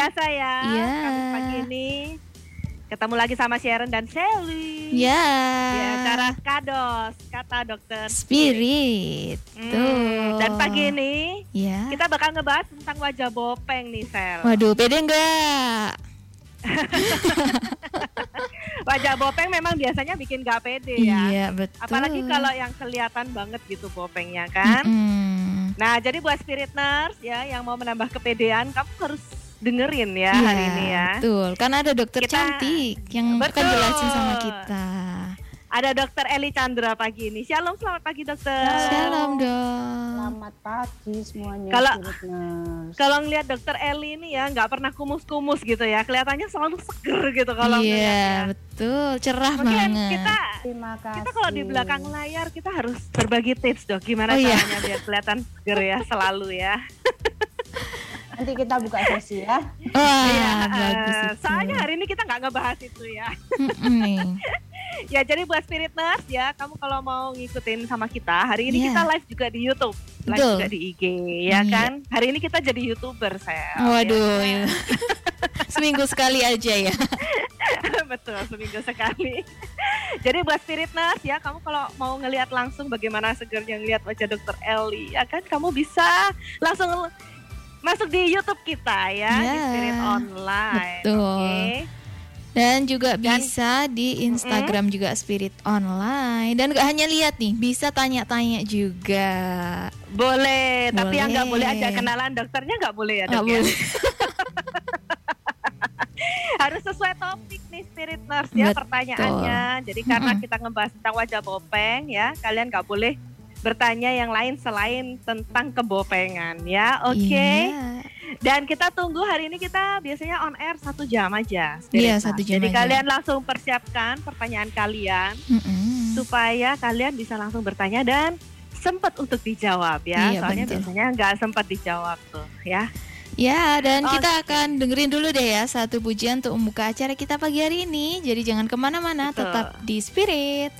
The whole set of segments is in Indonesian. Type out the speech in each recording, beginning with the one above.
Biasa ya. Iya. Kamis pagi ini ketemu lagi sama Sharon dan Sally. Ya. Di acara Kados, kata dokter. Spirit. Hmm, Tuh. Dan pagi ini Ya. kita bakal ngebahas tentang wajah bopeng nih, Sel. Waduh, pede enggak? Wajah bopeng memang biasanya bikin gak pede ya. Iya, betul. Apalagi kalau yang kelihatan banget gitu bopengnya kan. Mm-mm. Nah, jadi buat spirit nurse ya yang mau menambah kepedean, kamu harus dengerin ya Iya, hari ini ya. Betul. Kan ada dokter Kita- cantik yang akan Betul. jelasin sama kita. Ada dokter Eli Chandra pagi ini. Shalom, selamat pagi dokter. Shalom, Dok. Selamat pagi semuanya. Kalau-. Kalau ngelihat dokter Eli ini ya nggak pernah kumus-kumus gitu ya, kelihatannya selalu seger gitu kalau Iya, ngeliat ya. betul. Cerah Mungkin banget. kita Terima kasih. kita kalau di belakang layar kita harus berbagi tips dok gimana Oh, iya. caranya biar kelihatan seger ya selalu ya. Nanti kita buka sesi ya. Wah, Iya, bagus eh, itu. soalnya hari ini kita nggak ngebahas itu ya. Mm-mm. Ya jadi buat spirit nurse ya, kamu kalau mau ngikutin sama kita, hari ini Iya. kita live juga di YouTube, live Betul. juga di IG ya Iya. kan. Hari ini kita jadi youtuber saya. Waduh. ya. Seminggu sekali aja ya. Betul, seminggu sekali. Jadi buat spirit nurse ya, kamu kalau mau ngelihat langsung bagaimana segernya ngelihat wajah dokter Eli, ya kan kamu bisa langsung masuk di YouTube kita ya, di Ya, Spirit Online. betul. Oke. Dan juga Dan- bisa di Instagram juga Spirit Online. Dan gak hanya lihat nih, bisa tanya-tanya juga. Boleh, tapi yang nggak boleh Boleh. aja kenalan dokternya nggak boleh ya dok ya? boleh. Harus sesuai topik nih Spirit Nurse ya Betul. pertanyaannya. Jadi karena Mm-mm. kita ngebahas tentang wajah bopeng ya, kalian nggak boleh bertanya yang lain selain tentang kebopengan ya, oke? Iya. Dan kita tunggu hari ini kita biasanya on air satu jam aja. Iya, Nurse. satu jam Jadi aja. kalian langsung persiapkan pertanyaan kalian Mm-mm. supaya kalian bisa langsung bertanya dan sempat untuk dijawab ya. Iya, Soalnya betul. biasanya nggak sempat dijawab tuh ya. Ya, dan Oke. kita akan dengerin dulu deh ya satu pujian untuk membuka acara kita pagi hari ini. Jadi jangan ke mana-mana, tetap di Spirit.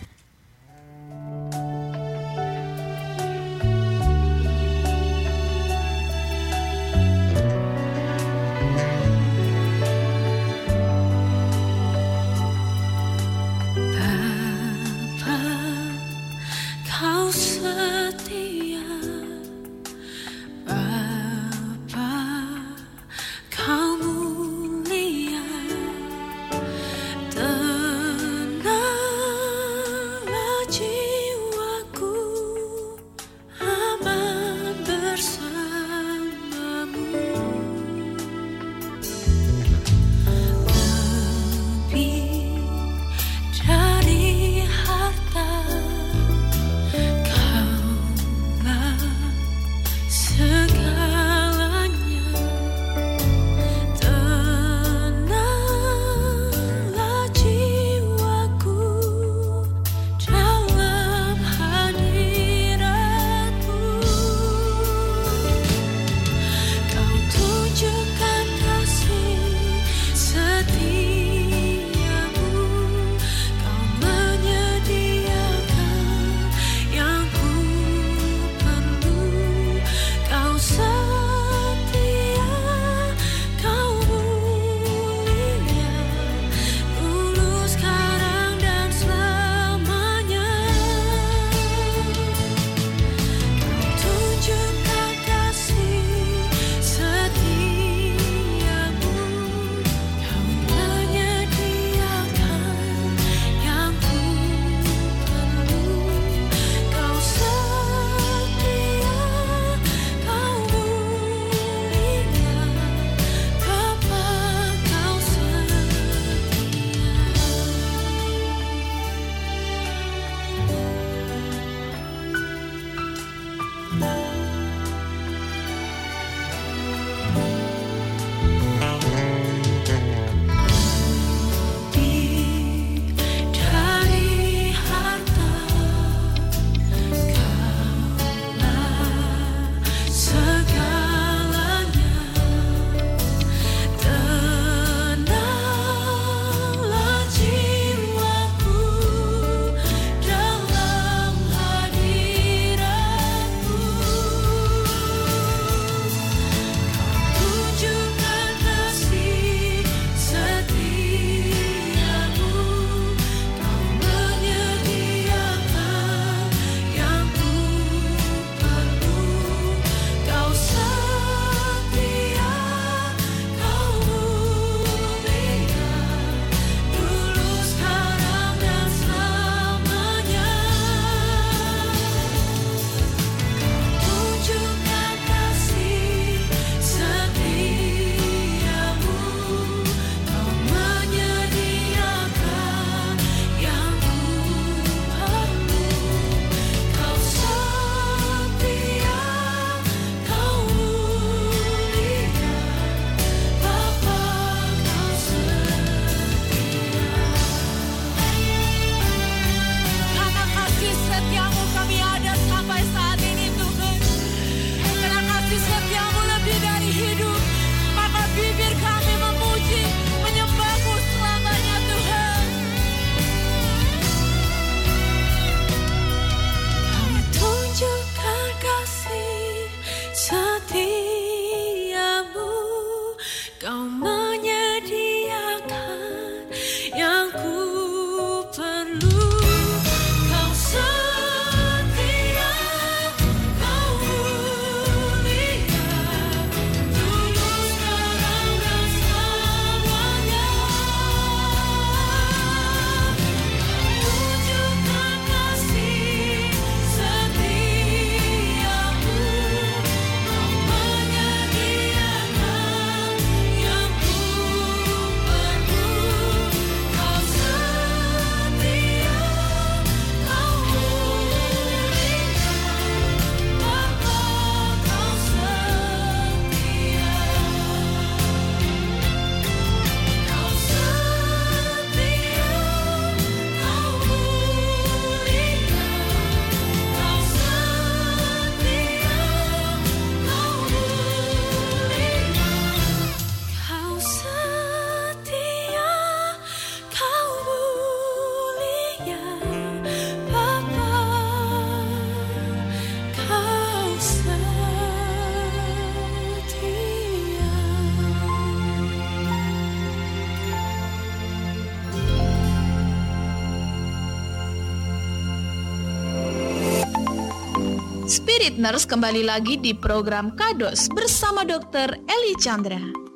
Spirit Nurse kembali lagi di program Kados bersama Dr. Eli Chandra.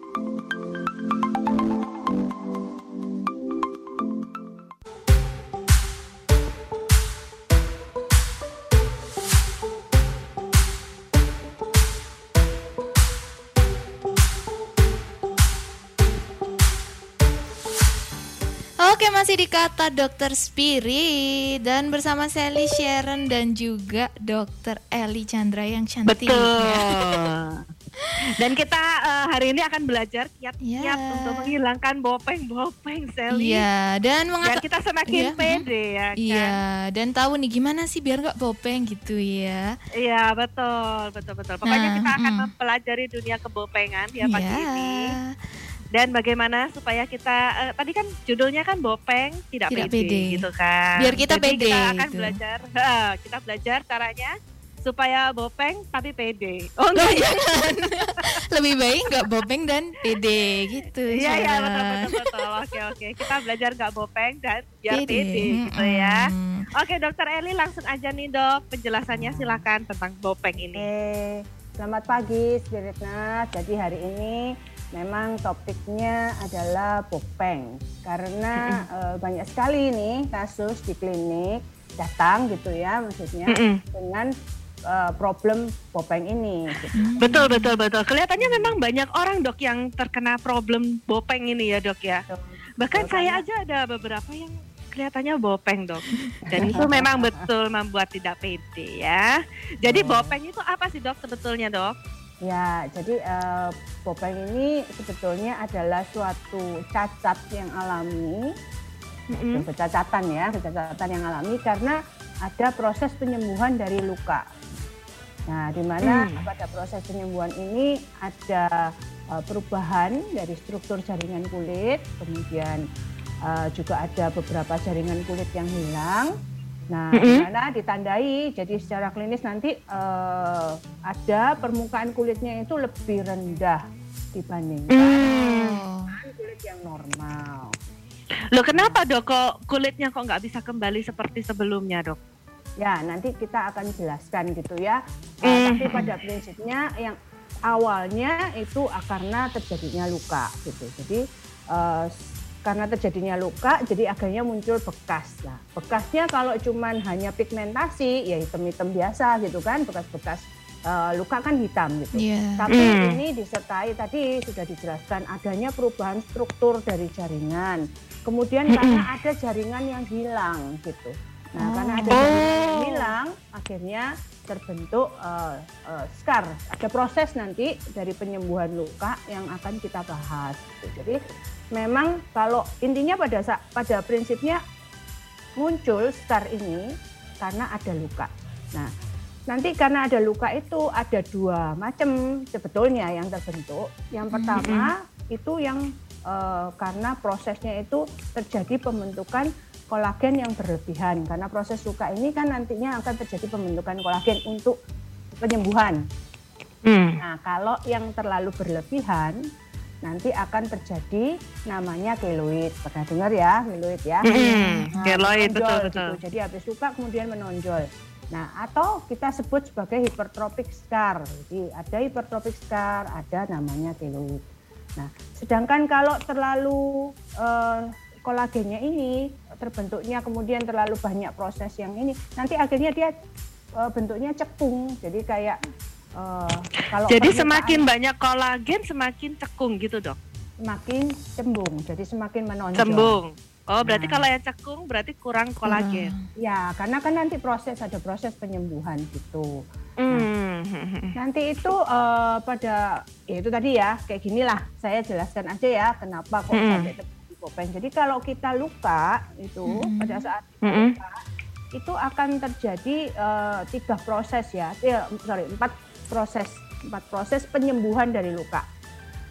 Masih di kata Dokter Spirit dan bersama Sally Sharon dan juga Dokter Eli Chandra yang cantik. Betul. Dan kita eh, hari ini akan belajar kiat-kiat Ya. untuk menghilangkan bopeng-bopeng Sally. Iya dan Biar mengapa? kita semakin Iya, pede ya kan. Iya dan tahu nih gimana sih biar nggak bopeng gitu ya. Iya betul betul betul. Pokoknya Nah, kita akan mm. mempelajari dunia kebopengan ya pagi Iya. ini. Dan bagaimana supaya kita eh, tadi kan judulnya kan bopeng tidak, Tidak pede, pede. gitu kan. Biar kita Jadi pede, Kita akan gitu. belajar eh, kita belajar caranya supaya bopeng tapi pede. Oh enggak ya? jangan. Lebih baik nggak bopeng dan pede gitu. Iya iya betul betul betul. Oke oke. Kita belajar nggak bopeng dan biar Pede. pede, gitu ya. Oke dokter Eli langsung aja nih dok penjelasannya silakan tentang bopeng ini. Selamat pagi Spirit Nurse. Jadi hari ini memang topiknya adalah bopeng. Karena eh, banyak sekali nih kasus di klinik datang gitu ya maksudnya dengan eh, problem bopeng ini. gitu. Betul betul betul. Kelihatannya memang banyak orang dok yang terkena problem bopeng ini ya dok ya. Bahkan Betul, saya karena- aja ada beberapa yang kelihatannya bopeng dok. Dan itu memang betul membuat tidak pede ya. Jadi Oh. bopeng itu apa sih dok sebetulnya dok? Ya, jadi eh, bopeng ini sebetulnya adalah suatu cacat yang alami Mm-mm. kecacatan ya, kecacatan yang alami karena ada proses penyembuhan dari luka. Nah, di mana Hmm. pada proses penyembuhan ini ada uh, perubahan dari struktur jaringan kulit, kemudian uh, juga ada beberapa jaringan kulit yang hilang. Nah, di Mm-mm. mana ditandai, jadi secara klinis nanti uh, ada permukaan kulitnya itu lebih rendah dibandingkan Hmm. Oh. kulit yang normal. Loh kenapa dok kok kulitnya kok nggak bisa kembali seperti sebelumnya dok? Ya, nanti kita akan jelaskan gitu ya. Eh, Mm. Tapi pada prinsipnya yang awalnya itu karena terjadinya luka gitu. Jadi s- karena terjadinya luka, jadi akhirnya muncul bekas. Nah, bekasnya kalau cuman hanya pigmentasi, ya hitam-hitam biasa gitu kan, bekas-bekas eh, luka kan hitam gitu. Iya. Tapi Hmm. ini disertai tadi sudah dijelaskan adanya perubahan struktur dari jaringan. Kemudian karena ada jaringan yang hilang gitu. Nah, Oh. karena ada jaringan yang hilang, akhirnya terbentuk eh, eh, scar. Ada proses nanti dari penyembuhan luka yang akan kita bahas. gitu. Jadi memang kalau intinya pada pada prinsipnya muncul scar ini karena ada luka. Nah, nanti karena ada luka itu ada dua macam sebetulnya yang terbentuk. Yang pertama itu yang eh, karena prosesnya itu terjadi pembentukan kolagen yang berlebihan. Karena proses luka ini kan nantinya akan terjadi pembentukan kolagen untuk penyembuhan. Hmm. Nah, kalau yang terlalu berlebihan nanti akan terjadi namanya keloid. Pernah dengar ya, keloid ya? Hmm. Nah, Keloid betul betul. gitu. Jadi habis luka kemudian menonjol. Nah, atau kita sebut sebagai hypertrophic scar. Jadi ada hypertrophic scar, ada namanya keloid. Nah, sedangkan kalau terlalu eh, kolagennya ini terbentuknya kemudian terlalu banyak proses yang ini, nanti akhirnya dia eh, bentuknya cekung. Jadi kayak eh, kalau Jadi semakin banyak kolagen semakin cekung gitu dok. semakin cembung, jadi semakin menonjol. Cembung. Oh berarti Nah. kalau yang cekung berarti kurang kolagen. Ya, karena kan nanti proses ada proses penyembuhan gitu. Hmm. Nanti itu eh, pada ya itu tadi ya kayak gini lah. Saya jelaskan aja ya kenapa kok Mm-mm. sampai bopeng. Jadi kalau kita luka itu Mm-mm. pada saat Mm-mm. itu akan terjadi eh, tiga proses ya, ya sorry empat proses empat proses penyembuhan dari luka.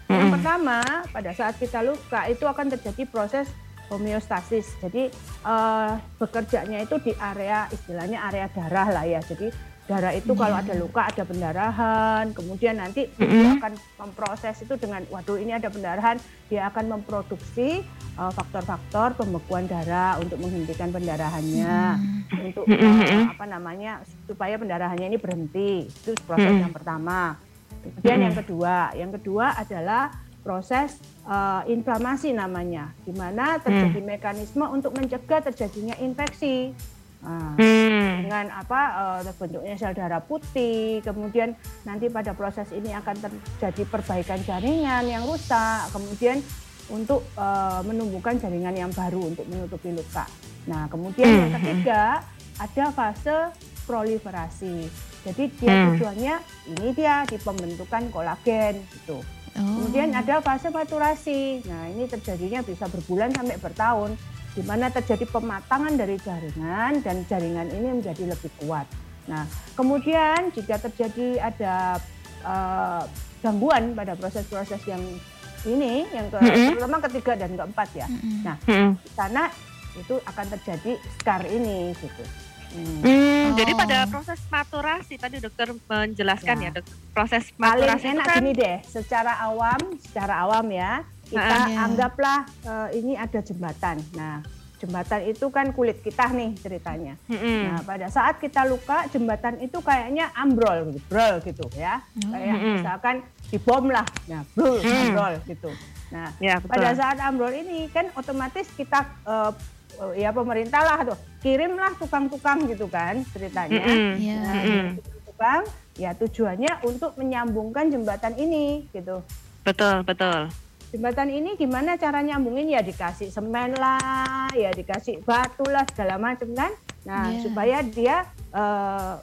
Yang pertama pada saat kita luka itu akan terjadi proses homeostasis. Jadi eh, bekerjanya itu di area istilahnya area darah lah ya. Jadi darah itu kalau Iya. ada luka ada pendarahan, kemudian nanti tubuh Mm-mm. akan memproses itu dengan waduh ini ada pendarahan, dia akan memproduksi uh, faktor-faktor pembekuan darah untuk menghentikan pendarahannya, Hmm. untuk uh, apa namanya supaya pendarahannya ini berhenti. Itu proses yang pertama. Kemudian yang kedua, yang kedua adalah proses uh, inflamasi namanya, di mana terjadi mekanisme untuk mencegah terjadinya infeksi. Nah, Hmm. dengan apa eh, terbentuknya sel darah putih, kemudian nanti pada proses ini akan terjadi perbaikan jaringan yang rusak, kemudian untuk eh, menumbuhkan jaringan yang baru untuk menutupi luka. Nah, kemudian yang Hmm. ketiga ada fase proliferasi. Jadi dia Hmm. tujuannya ini dia di pembentukan kolagen gitu. Oh. Kemudian ada fase maturasi. Nah, ini terjadinya bisa berbulan sampai bertahun di mana terjadi pematangan dari jaringan dan jaringan ini menjadi lebih kuat. Nah, kemudian jika terjadi ada eh, gangguan pada proses-proses yang ini, yang ke, Mm-mm. terutama ketiga dan keempat ya, Mm-mm. Nah, Hmm. di sana itu akan terjadi scar ini gitu. Hmm. Hmm, Jadi Oh. pada proses maturasi tadi dokter menjelaskan Ya. ya, dok. Proses paling maturasi itu enak kan gini deh, secara awam, secara awam ya, kita Ah, iya. anggaplah eh, ini ada jembatan. Nah, jembatan itu kan kulit kita nih ceritanya. Mm-mm. Nah, pada saat kita luka, jembatan itu kayaknya ambrol gitu, brol gitu ya. Kayak Mm-mm. misalkan dibom lah, nah, brol, Mm. ambrol gitu. Nah, ya betul. pada saat ambrol ini kan otomatis kita eh, ya pemerintah lah tuh kirimlah tukang-tukang gitu kan ceritanya. Iya. Nah, Mm-mm. tukang ya tujuannya untuk menyambungkan jembatan ini gitu. Betul betul. Jembatan ini gimana cara nyambungin ya dikasih semen lah, ya dikasih batu lah segala macam kan. Nah Iya. supaya dia eh,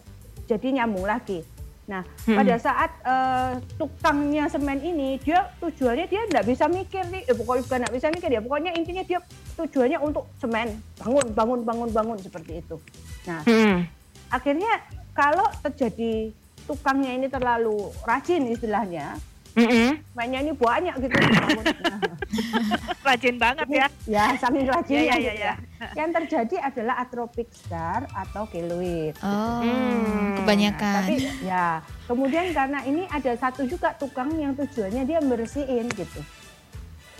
jadi nyambung lagi. Nah Hmm. pada saat eh, tukangnya semen ini dia tujuannya dia nggak bisa mikir nih, eh, pokoknya bukan nggak bisa mikir ya, pokoknya intinya dia tujuannya untuk semen bangun bangun bangun bangun seperti itu. Nah Hmm. akhirnya kalau terjadi tukangnya ini terlalu rajin istilahnya, Mm-mm. mainnya ini banyak gitu. Rajin banget ya. ya saking rajinnya iya, gitu iya, ya. Yang terjadi adalah atropic scar atau keloid. Oh, Hmm. kebanyakan. Nah, tapi ya kemudian karena ini ada satu juga tukang yang tujuannya dia bersihin gitu.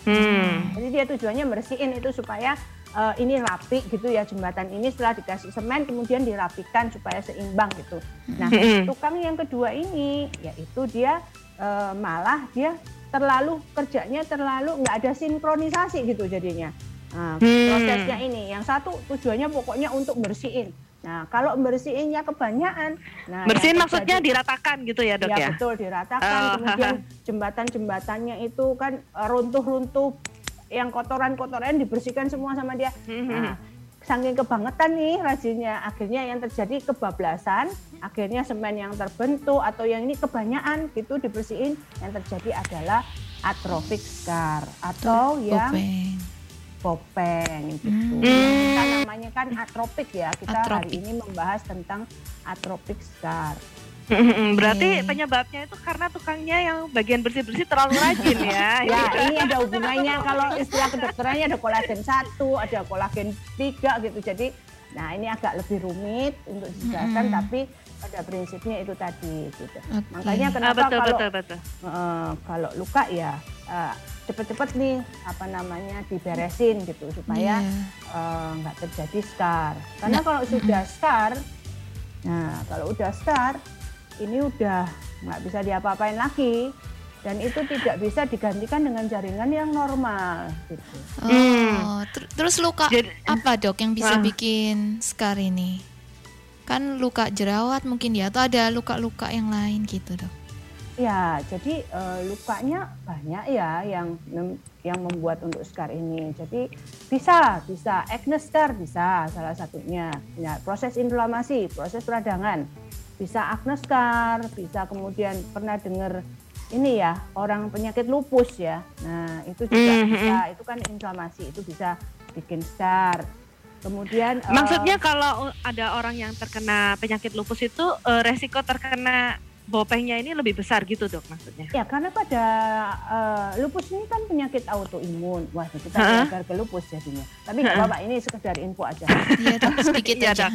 Hmm. Jadi dia tujuannya bersihin itu supaya eh, ini rapi gitu ya jembatan ini setelah dikasih semen kemudian dirapikan supaya seimbang gitu. Nah Mm-mm. tukang yang kedua ini yaitu dia eh, malah dia terlalu kerjanya terlalu nggak ada sinkronisasi gitu jadinya. Nah, Hmm. prosesnya ini yang satu tujuannya pokoknya untuk bersihin. Nah kalau bersihinnya kebanyakan, nah Bersihin maksudnya diratakan gitu ya dok ya ya. betul diratakan Oh, kemudian jembatan-jembatannya itu kan runtuh-runtuh yang kotoran-kotoran dibersihkan semua sama dia. Mhm. Nah, saking kebangetan nih rajinnya akhirnya yang terjadi kebablasan, akhirnya semen yang terbentuk atau yang ini kebanyakan gitu dibersihin yang terjadi adalah atrophic scar atau yang popeng gitu. Hmm. Kita namanya kan atropik ya. Kita hari Atropik. ini membahas tentang atropik scar. Berarti Oke. penyebabnya itu karena tukangnya yang bagian bersih-bersih terlalu rajin ya. Ya, ini ada hubungannya kalau istilah kedokterannya ada kolagen satu, ada kolagen tiga gitu. Jadi, nah ini agak lebih rumit untuk dijelaskan, Mm-mm. tapi pada prinsipnya itu tadi gitu. Oke. Makanya Ah, kenapa betul kalau betul betul. eh, kalau luka ya eh, cepet-cepet nih apa namanya diberesin gitu supaya Iya. eh, nggak terjadi scar. Karena Nah, kalau sudah scar, nah kalau udah scar ini udah nggak bisa diapa-apain lagi dan itu tidak bisa digantikan dengan jaringan yang normal gitu. Oh, ter- terus luka Jadi- apa dok yang bisa Ah. bikin scar ini? Kan luka jerawat mungkin ya atau ada luka-luka yang lain gitu dok? Ya, jadi eh, lukanya banyak ya yang yang membuat untuk scar ini. Jadi bisa, bisa acne scar bisa salah satunya. Ya, proses inflamasi, proses peradangan. Bisa acne scar, bisa kemudian pernah dengar ini ya orang penyakit lupus ya. Nah itu juga Mhm. bisa, itu kan inflamasi itu bisa bikin scar. Kemudian eh, Maksudnya kalau ada orang yang terkena penyakit lupus itu eh, resiko terkena bopengnya ini lebih besar gitu dok maksudnya. Ya karena pada eh, lupus ini kan penyakit autoimun. Wah kita belajar ke lupus jadinya. Tapi nggak Heeh. apa-apa ini sekedar info aja. Iya dok sedikit Iya, aja.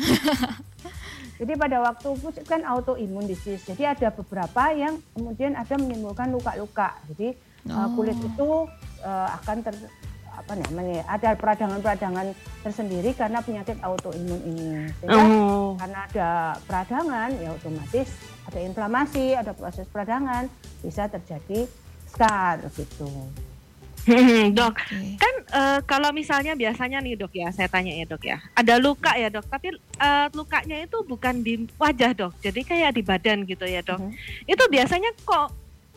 Jadi pada waktu pusat kan autoimun disease. Jadi ada beberapa yang kemudian ada menimbulkan luka-luka. Jadi uh, kulit Oh. itu uh, akan ter apa namanya ada peradangan-peradangan tersendiri karena penyakit autoimun ini. Sehingga Oh. karena ada peradangan ya otomatis ada inflamasi, ada proses peradangan bisa terjadi scar gitu. Hmm, dok, Oke. kan eh, kalau misalnya biasanya nih dok ya, saya tanya ya dok ya, ada luka ya dok, tapi eh, lukanya itu bukan di wajah dok, jadi kayak di badan gitu ya dok. Mhm. Itu biasanya kok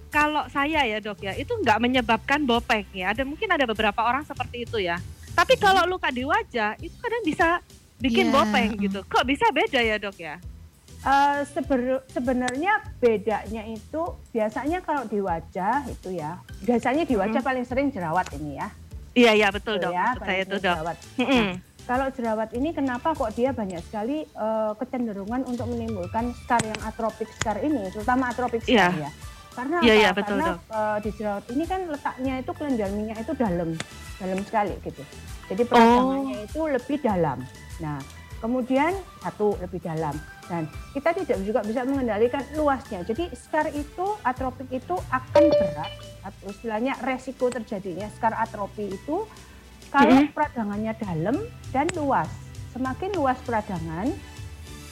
kalau saya ya dok ya, itu nggak menyebabkan bopek ya. Ada mungkin ada beberapa orang seperti itu ya. Tapi kalau luka di wajah itu kadang bisa bikin Iya, bopeng mm. gitu. Kok bisa beda ya dok ya? Eh, seber- sebenarnya bedanya itu biasanya kalau di wajah itu ya biasanya di wajah paling sering jerawat ini ya. Iya iya betul Tuh dok, ya, saya itu dok. jerawat. Mm-mm. Kalau jerawat ini kenapa kok dia banyak sekali eh, kecenderungan untuk menimbulkan scar yang atropik scar ini, terutama atropik scar Iya. ya. Karena Iya, apa? iya, betul, Karena Dok. eh, di jerawat ini kan letaknya itu kelenjar minyak itu dalam, dalam sekali gitu. Jadi peradangannya itu lebih dalam. Nah, kemudian satu lebih dalam dan kita tidak juga bisa mengendalikan luasnya. Jadi scar itu atropik itu akan berat atau istilahnya resiko terjadinya scar atropi itu kalau Mm-mm. peradangannya dalam dan luas. Semakin luas peradangan,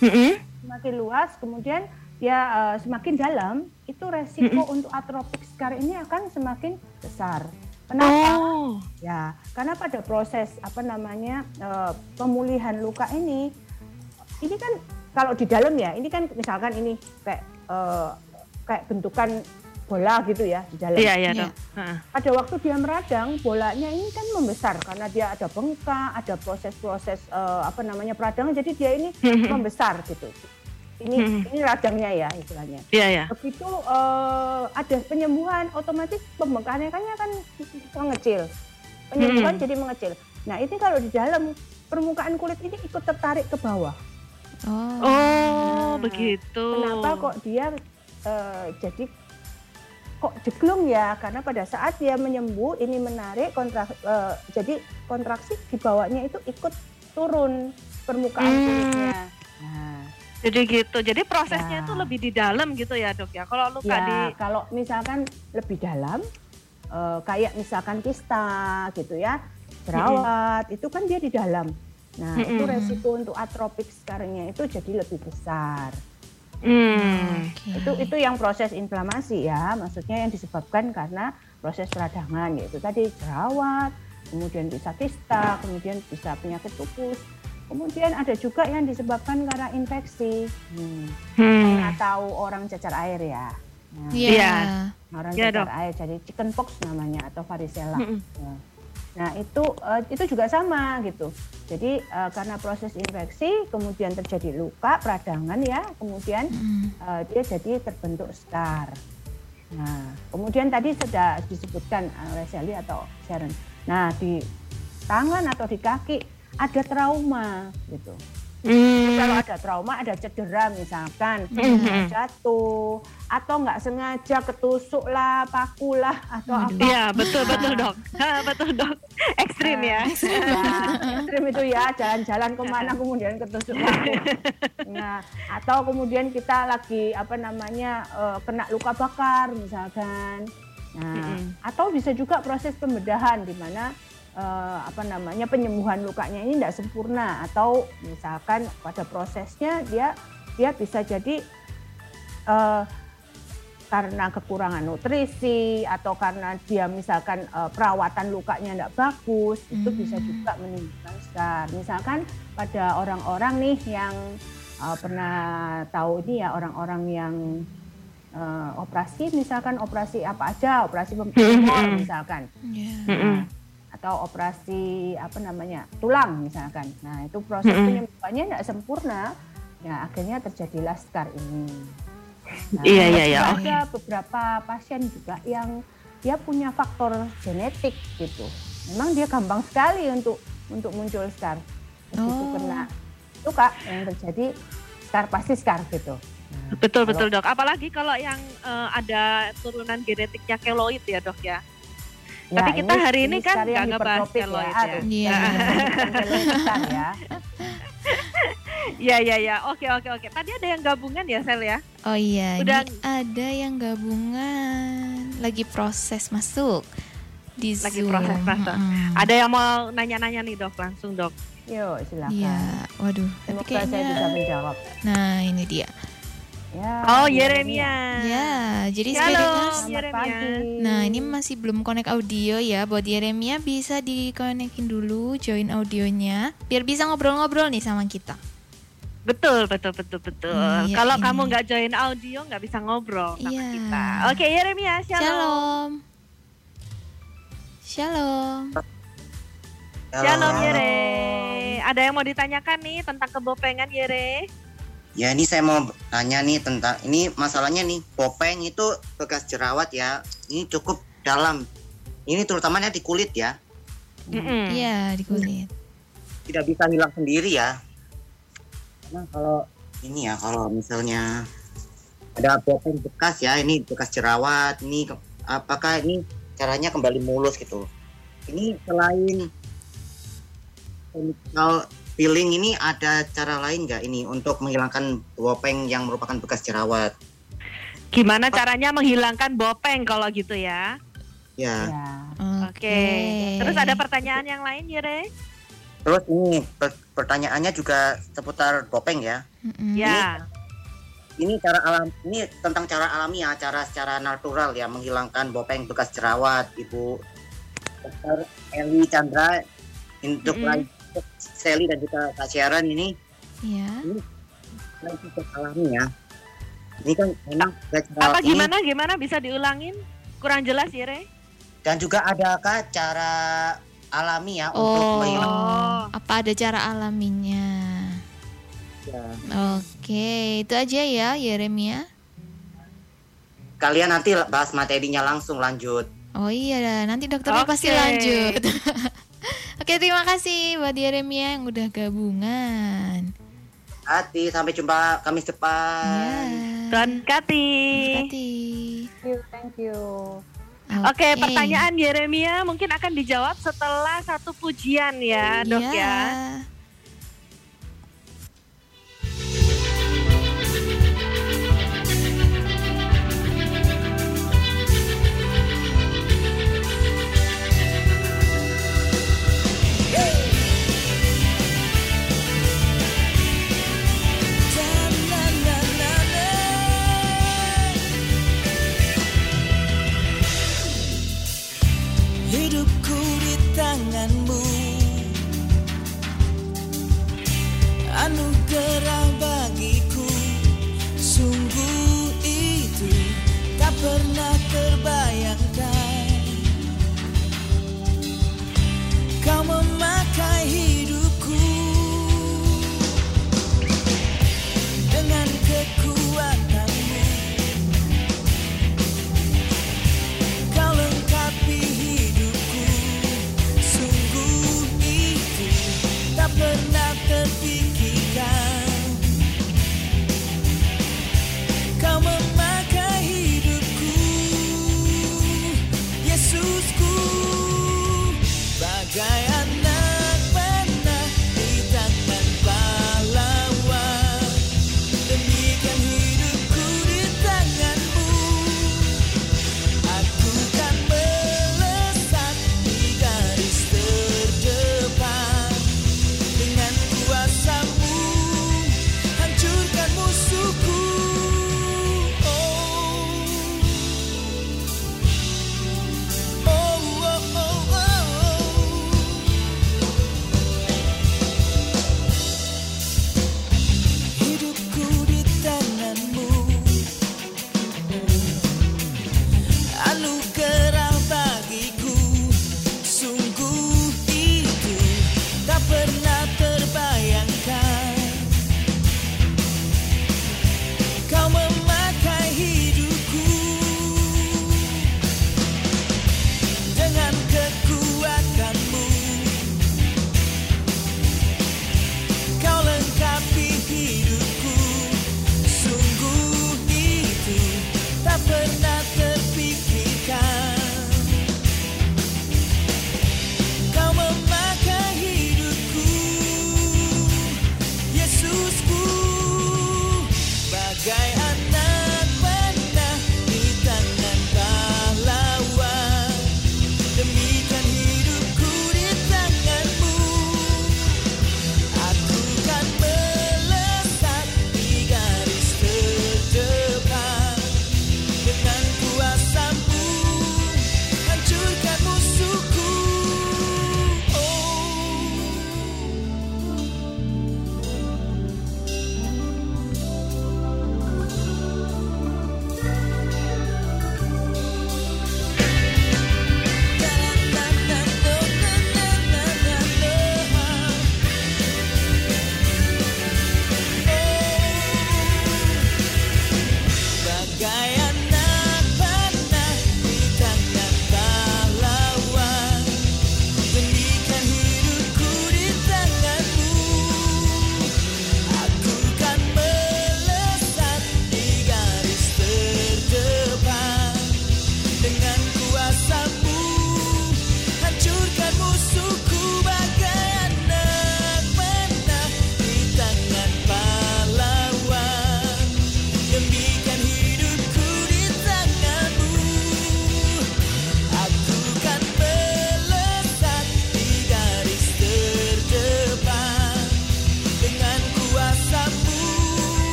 Mm-mm. semakin luas, kemudian ya eh, semakin dalam, itu resiko untuk atropik scar ini akan semakin besar. Kenapa? Oh, Ya, karena pada proses apa namanya eh, pemulihan luka ini, ini kan kalau di dalam ya, ini kan misalkan ini kayak eh, kayak bentukan bola gitu ya di dalam. iya iya Iya. Pada waktu dia meradang, bolanya ini kan membesar karena dia ada bengkak, ada proses-proses eh, apa namanya peradangan, jadi dia ini membesar gitu. Ini Mhm. ini radangnya ya istilahnya. Iya iya. Begitu eh, ada penyembuhan, otomatis pembengkakannya kan mengecil. Penyembuhan Hmm. jadi mengecil. Nah ini kalau di dalam permukaan kulit ini ikut tertarik ke bawah. Oh. Oh, Nah, begitu. Kenapa kok dia eh, jadi kok jeglung ya? Karena pada saat dia menyembuh ini menarik kontrak eh, jadi kontraksi di bawahnya itu ikut turun permukaan Hmm. kulitnya. Nah, Jadi gitu. Jadi prosesnya Ya. itu lebih di dalam gitu ya dok ya. Kalau luka ya di kalau misalkan lebih dalam eh, kayak misalkan kista gitu ya, jerawat itu kan dia di dalam. Nah, itu Mm-mm. resiko untuk atropik scarnya itu jadi lebih besar. Hmm. Itu itu yang proses inflamasi ya maksudnya yang disebabkan karena proses peradangan yaitu tadi jerawat kemudian bisa kista kemudian bisa penyakit lupus kemudian ada juga yang disebabkan karena infeksi hmm. Hmm. Pernah tahu orang cacar air ya nah, Iya. Iya. orang Iya, cacar Dok. air jadi chickenpox namanya atau varicella Mm-mm. Nah, Nah itu eh, itu juga sama gitu. Jadi eh, karena proses infeksi kemudian terjadi luka peradangan ya, kemudian Mm. eh, dia jadi terbentuk scar. Nah kemudian tadi sudah disebutkan oleh Sally atau Sharon. Nah di tangan atau di kaki ada trauma gitu. Hmm. Kalau ada trauma, ada cedera misalkan, Mhm. jatuh atau nggak sengaja ketusuk lah, paku lah atau apa. Iya betul betul dok. Ha, betul dok. Ekstrim ya. Nah, ekstrim itu ya jalan-jalan ke mana kemudian ketusuk paku. Nah, atau kemudian kita lagi apa namanya eh, kena luka bakar misalkan. Nah, Mm-mm. atau bisa juga proses pembedahan di mana eh, apa namanya penyembuhan lukanya ini tidak sempurna atau misalkan pada prosesnya dia dia bisa jadi eh, karena kekurangan nutrisi atau karena dia misalkan eh, perawatan lukanya tidak bagus itu Hmm. bisa juga menimbulkan scar. Misalkan pada orang-orang nih yang eh, pernah tahu ini ya orang-orang yang eh, operasi misalkan operasi apa aja operasi pemotong misalkan Iya. Mm-mm. Atau operasi apa namanya tulang misalkan. Nah itu proses Mm-mm. penyembuhannya tidak sempurna, ya akhirnya terjadilah scar ini. Nah, Iya, iya, iya, Ada oke. beberapa pasien juga yang dia punya faktor genetik gitu. Memang dia gampang sekali untuk untuk muncul scar. Begitu Oh. kena luka yang terjadi scar pasti scar gitu. Nah, Betul kalau- betul dok. Apalagi kalau yang eh, ada turunan genetiknya keloid ya dok ya. Ya, Tapi kita hari ini kan scar yang nggak ngebahas keloid ya. ya. Iya. ya. Iya iya iya. Oke oke oke. Tadi ada yang gabungan ya Sel ya? Oh iya, Udah- ini ada yang gabungan lagi proses masuk di Lagi Zoom. proses masuk. Mm-mm. Ada yang mau nanya-nanya nih dok langsung dok. Yuk silakan. Iya, waduh, tapi Semoga saya bisa kayaknya menjawab. Nah, ini dia. Ya, Oh Yeremia. Yeremia. Ya, jadi Halo. Yeremia. Nah, ini masih belum connect audio ya. Buat Yeremia bisa dikonekin dulu, join audionya biar bisa ngobrol-ngobrol nih sama kita. Betul betul betul betul. Hmm, iya, Kalau ini. kamu nggak join audio nggak bisa ngobrol sama Iya. kita. Oke Yeremia shalom. Shalom. Shalom. Shalom Yere. Ada yang mau ditanyakan nih tentang kebopengan Yere? Ya ini saya mau tanya nih tentang ini masalahnya nih popeng itu bekas jerawat ya ini cukup dalam ini terutamanya di kulit ya. Iya, di kulit. tidak bisa hilang sendiri ya karena kalau ini ya kalau misalnya ada popeng bekas ya ini bekas jerawat ini apakah ini caranya kembali mulus gitu ini selain chemical peeling ini ada cara lain nggak ini untuk menghilangkan popeng yang merupakan bekas jerawat Gimana caranya menghilangkan bopeng kalau gitu ya? ya Ya. Oke. Terus ada pertanyaan yang lain Yere? Terus ini per- pertanyaannya juga seputar popeng ya. Mm-mm. Ya. Ini cara alam ini tentang cara alami ya, cara secara natural ya menghilangkan bopeng bekas jerawat Ibu Dr. Eli Chandra untuk mm Sally dan juga Kak Sharon ini Iya. lagi alami ya. Ini kan memang Apa ini, gimana gimana bisa diulangin? Kurang jelas Yere? dan juga adakah cara alami ya untuk Oh, menghilangkan Oh. apa ada cara alaminya? Oke, itu aja ya Yeremia. kalian nanti bahas materinya langsung lanjut. Oh iya, nanti dokternya Oke. pasti lanjut. Oke, terima kasih buat Yeremia yang udah gabungan. Hati sampai jumpa Kamis Ya. depan. Tuhan Kati. Hati. Thank you, thank you. Oke, pertanyaan Yeremia mungkin akan dijawab setelah satu pujian ya, Dok Iya. ya.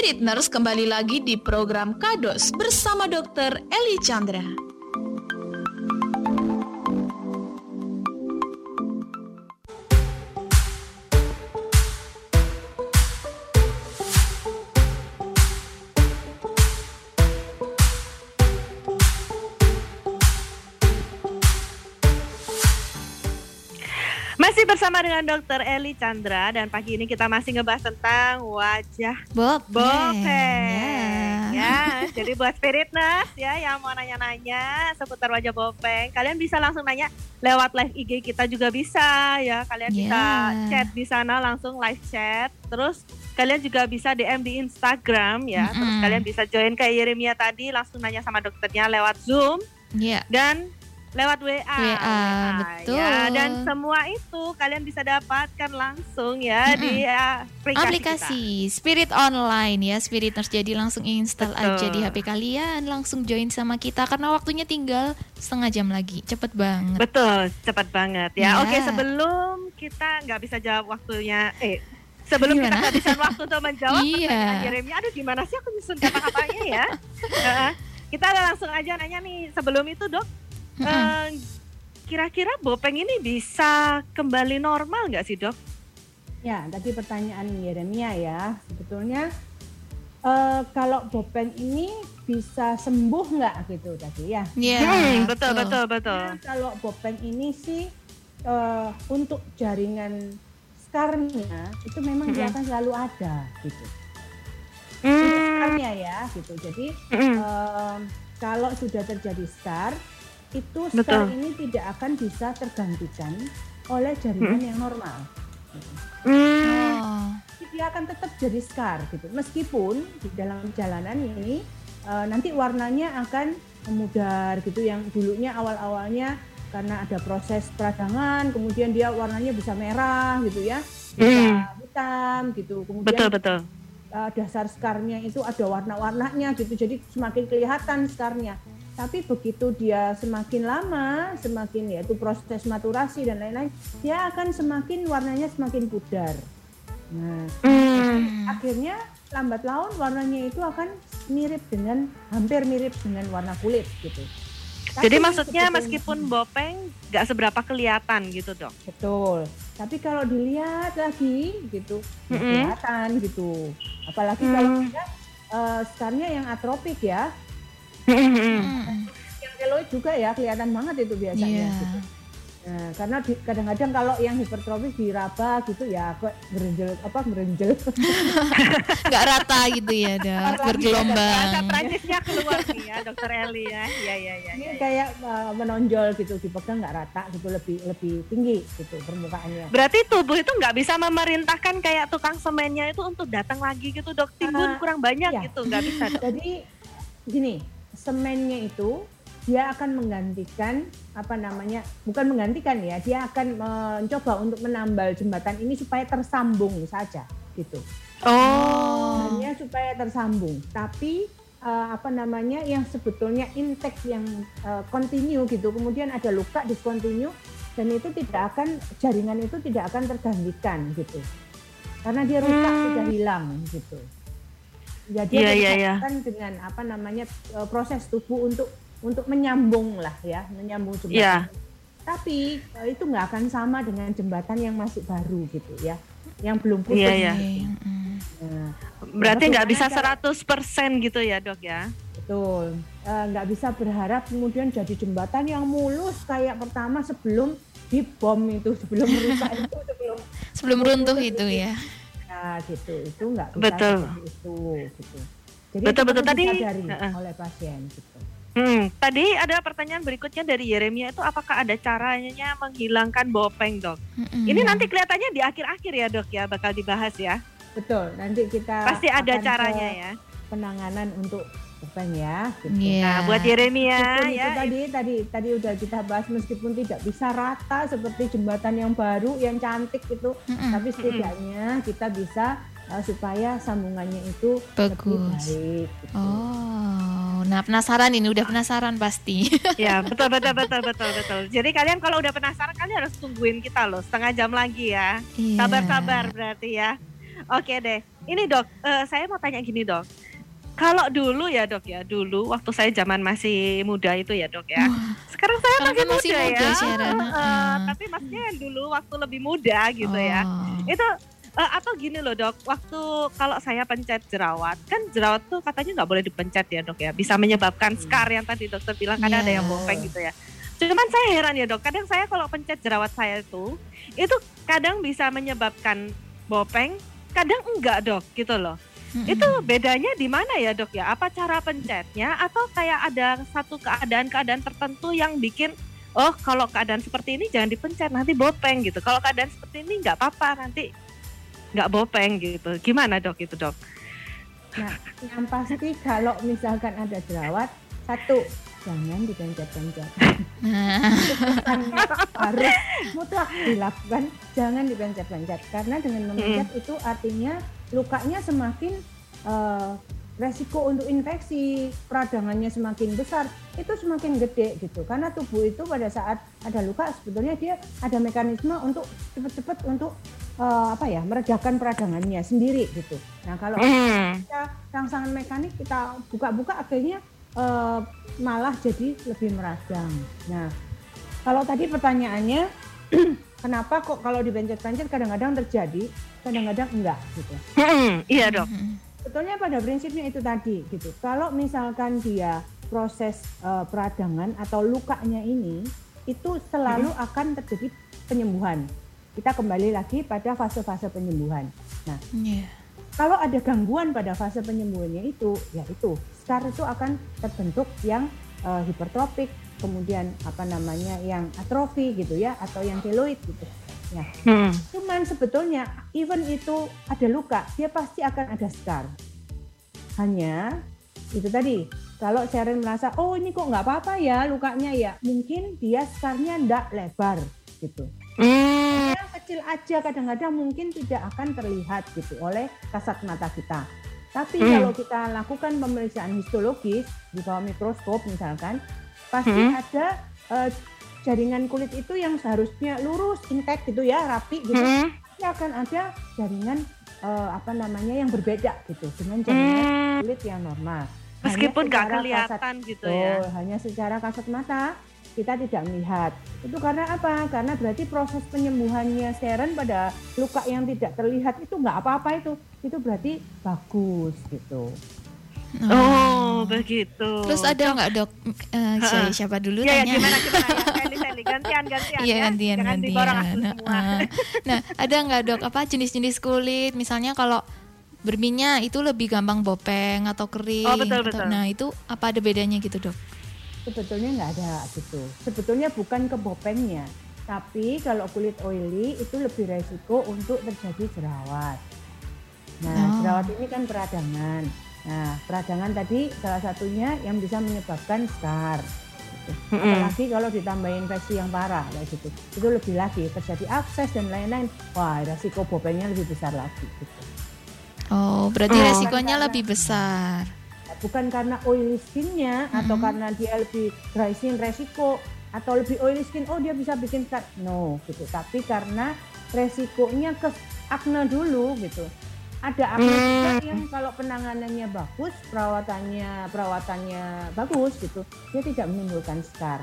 Spirit Nurse kembali lagi di program Kados bersama Dr. Eli Chandra. Bersama dengan Dr. Eli Chandra dan pagi ini kita masih ngebahas tentang wajah Bob. Bopeng. Ya. Ya, jadi buat spiritness ya yang mau nanya-nanya seputar wajah Bopeng, kalian bisa langsung nanya lewat live IG kita juga bisa ya. Kalian bisa Ya. chat di sana langsung live chat. Terus kalian juga bisa DM di Instagram ya. Terus Mm-mm. kalian bisa join kayak Yeremia tadi langsung nanya sama dokternya lewat Zoom Ya. dan lewat WA. WA, betul. Ya, dan semua itu kalian bisa dapatkan langsung ya Mm-mm. di ya, aplikasi. Aplikasi Spirit Online ya, Spirit Nurse. Jadi langsung install Betul. aja di HP kalian, langsung join sama kita karena waktunya tinggal setengah jam lagi. Cepet banget. Betul, cepat banget Ya. ya. Oke, sebelum kita nggak bisa jawab waktunya, eh sebelum kita Gimana? kehabisan waktu untuk menjawab Iya. pertanyaan Jeremy, aduh gimana sih aku nyusun kata-katanya ya? Heeh. kita langsung aja nanya nih. Sebelum itu dok, Kira-kira Bopeng ini bisa kembali normal nggak sih dok? Ya, tadi pertanyaan Yeremia ya. Sebetulnya eh, kalau Bopeng ini bisa sembuh nggak gitu tadi ya? Iya. Hmm, betul, betul, betul. Nah, kalau Bopeng ini sih eh, untuk jaringan skarnya itu memang dia Mm-mm. akan selalu ada gitu. Untuk Hmm, skarnya ya gitu. Jadi mm-mm. eh, kalau sudah terjadi scar itu Betul. scar ini tidak akan bisa tergantikan oleh jaringan yang normal. gitu. Hmm, Oh. Jadi dia akan tetap jadi scar gitu. Meskipun di dalam perjalanan ini eh, nanti warnanya akan memudar gitu yang dulunya awal-awalnya karena ada proses peradangan, kemudian dia warnanya bisa merah gitu ya, bisa Hmm. hitam gitu. Kemudian betul, betul. eh, dasar skarnya itu ada warna-warnanya gitu, jadi semakin kelihatan skarnya. Tapi begitu dia semakin lama, semakin yaitu proses maturasi dan lain-lain, dia akan semakin warnanya semakin pudar. Nah, Hmm. akhirnya lambat laun warnanya itu akan mirip dengan hampir mirip dengan warna kulit gitu. Jadi Tapi maksudnya sebetulnya- meskipun Bopeng nggak seberapa kelihatan gitu dok? betul. Tapi kalau dilihat lagi gitu, nggak Mm-mm. kelihatan gitu. Apalagi Hmm. kalau dia eh, skarnya yang atropik ya, Mm. Yang keloid juga ya kelihatan banget itu biasanya. Iya. Gitu. Nah, karena di- kadang-kadang kalau yang hipertrofis diraba gitu ya kok berenjel apa berenjel Nggak rata gitu ya, Dok. Bahasa Bergelombang. Prancisnya keluar nih ya dokter Eli ya. Iya iya iya. ini iya. kayak eh, menonjol gitu dipegang nggak rata gitu lebih lebih tinggi gitu permukaannya. Berarti tubuh itu nggak bisa memerintahkan kayak tukang semennya itu untuk datang lagi gitu dok. Timbun Ah, kurang banyak iya. gitu nggak bisa dok. Jadi gini, semennya itu dia akan menggantikan apa namanya? Bukan menggantikan ya, dia akan mencoba untuk menambal jembatan ini supaya tersambung saja gitu. Oh. Hanya supaya tersambung. Tapi eh, apa namanya yang sebetulnya intake yang eh, continue gitu, kemudian ada luka discontinue dan itu tidak akan jaringan itu tidak akan tergantikan gitu. Karena dia rusak Hmm. sudah hilang gitu. Jadi ada iya, iya. kan dengan apa namanya eh, proses tubuh untuk untuk menyambung lah ya, menyambung jembatan. Tapi eh, itu nggak akan sama dengan jembatan yang masih baru gitu ya, yang belum putus. Oke, mm. Nah, Berarti nggak bisa bagaimana 100% gitu ya dok ya. Betul, Eh, nggak bisa berharap kemudian jadi jembatan yang mulus kayak pertama sebelum dibom itu, sebelum merusak itu, sebelum Sebelum runtuh itu ya. ya gitu, itu nggak bisa Betul. itu gitu. Jadi Betul, betul. Tadi, heeh. oleh pasien gitu. Hmm, tadi ada pertanyaan berikutnya dari Yeremia itu apakah ada caranya menghilangkan bopeng dok? Mm-mm. Ini nanti kelihatannya di akhir-akhir ya dok ya bakal dibahas ya. Betul, nanti kita Pasti ada akan caranya ke ya. penanganan untuk bukan ya. Gitu. Iya. Nah buat Yeremia Meskipun ya. itu tadi tadi tadi udah kita bahas meskipun tidak bisa rata seperti jembatan yang baru yang cantik itu, Mm-mm. tapi setidaknya kita bisa uh, supaya sambungannya itu lebih Bagus. baik. Gitu. Oh, nah penasaran ini udah penasaran pasti. Ya betul betul betul betul betul. Jadi kalian kalau udah penasaran kalian harus tungguin kita loh setengah jam lagi ya. Iya. Sabar-sabar berarti ya. Oke deh. ini dok, eh, saya mau tanya gini dok. Kalau dulu ya dok ya, dulu waktu saya zaman masih muda itu ya dok ya. Wah, Sekarang saya masih, kan masih muda, muda, ya. Sharon. Eh, Heeh. tapi maksudnya yang dulu waktu lebih muda gitu ya. oh. Itu eh, atau gini loh dok, waktu kalau saya pencet jerawat, kan jerawat tuh katanya nggak boleh dipencet ya dok ya, bisa menyebabkan scar yang tadi dokter bilang kadang ada Iya. yang bopeng gitu ya. Cuman saya heran ya dok, kadang saya kalau pencet jerawat saya itu, itu kadang bisa menyebabkan bopeng, kadang enggak dok gitu loh. Mm-mm. Itu bedanya di mana ya dok ya? Apa cara pencetnya atau kayak ada satu keadaan-keadaan tertentu yang bikin oh kalau keadaan seperti ini jangan dipencet nanti bopeng gitu. Kalau keadaan seperti ini nggak apa-apa nanti nggak bopeng gitu. Gimana dok itu dok? Nah, yang pasti kalau misalkan ada jerawat, satu jangan dipencet-pencet. Nah, harus mutlak dilakukan jangan dipencet-pencet karena dengan memencet itu artinya lukanya semakin eh, resiko untuk infeksi peradangannya semakin besar itu semakin gede gitu karena tubuh itu pada saat ada luka sebetulnya dia ada mekanisme untuk cepat-cepat untuk eh, apa ya meredakan peradangannya sendiri gitu nah kalau Hmm. kita rangsangan mekanik kita buka-buka akhirnya eh, malah jadi lebih meradang. Nah, kalau tadi pertanyaannya kenapa kok kalau dipencet-pencet kadang-kadang terjadi, kadang-kadang enggak gitu. Hmm, iya dok. Sebetulnya pada prinsipnya itu tadi gitu. Kalau misalkan dia proses eh, peradangan atau lukanya ini itu selalu akan terjadi penyembuhan. Kita kembali lagi pada fase-fase penyembuhan. Iya. kalau ada gangguan pada fase penyembuhannya itu, ya itu scar itu akan terbentuk yang eh, hipertropik, kemudian apa namanya yang atrofi gitu ya, atau yang keloid gitu. Ya, Hmm. cuman sebetulnya even itu ada luka, dia pasti akan ada scar. Hanya itu tadi, kalau Sharon merasa oh ini kok nggak apa-apa ya lukanya ya, mungkin dia scarnya ndak lebar gitu Hmm. yang kecil aja kadang-kadang mungkin tidak akan terlihat gitu oleh kasat mata kita. Tapi Hmm. kalau kita lakukan pemeriksaan histologis di bawah mikroskop misalkan, pasti Hmm. ada eh, jaringan kulit itu yang seharusnya lurus, intact gitu ya, rapi gitu. Hmm. Pasti akan ada jaringan eh, apa namanya yang berbeda gitu dengan jaringan Hmm. kulit yang normal. Meskipun nggak kelihatan kasat- gitu ya. Betul, hanya secara kasat mata kita tidak melihat. Itu karena apa? Karena berarti proses penyembuhannya Sharon pada luka yang tidak terlihat itu nggak apa-apa itu. Itu berarti bagus gitu. Oh, begitu. Terus ada nggak dok? Eh, si- siapa dulu Ya, ya tanya? gimana gimana ya? Sally, Sally. gantian gantian Iya ya. gantian Jangan gantian. diborong aku semua. Nah, nah, ada nggak dok apa jenis-jenis kulit? Misalnya kalau berminyak itu lebih gampang bopeng atau kering. Oh, betul, atau- betul. Nah itu apa ada bedanya gitu dok? Sebetulnya nggak ada gitu. Sebetulnya bukan kebopengnya, tapi kalau kulit oily itu lebih resiko untuk terjadi jerawat. Nah, Oh. jerawat ini kan peradangan. Nah, peradangan tadi salah satunya yang bisa menyebabkan scar. gitu. Apalagi kalau ditambah infeksi yang parah kayak gitu. Itu lebih lagi terjadi akses dan lain-lain. Wah, resiko bopengnya lebih besar lagi gitu. Oh berarti Oh. resikonya lebih besar. bukan karena oily skinnya atau karena dia lebih dry skin resiko atau lebih oily skin oh dia bisa bikin scar no gitu tapi karena resikonya ke acne dulu gitu ada acne juga yang kalau penanganannya bagus perawatannya perawatannya bagus gitu dia tidak menimbulkan scar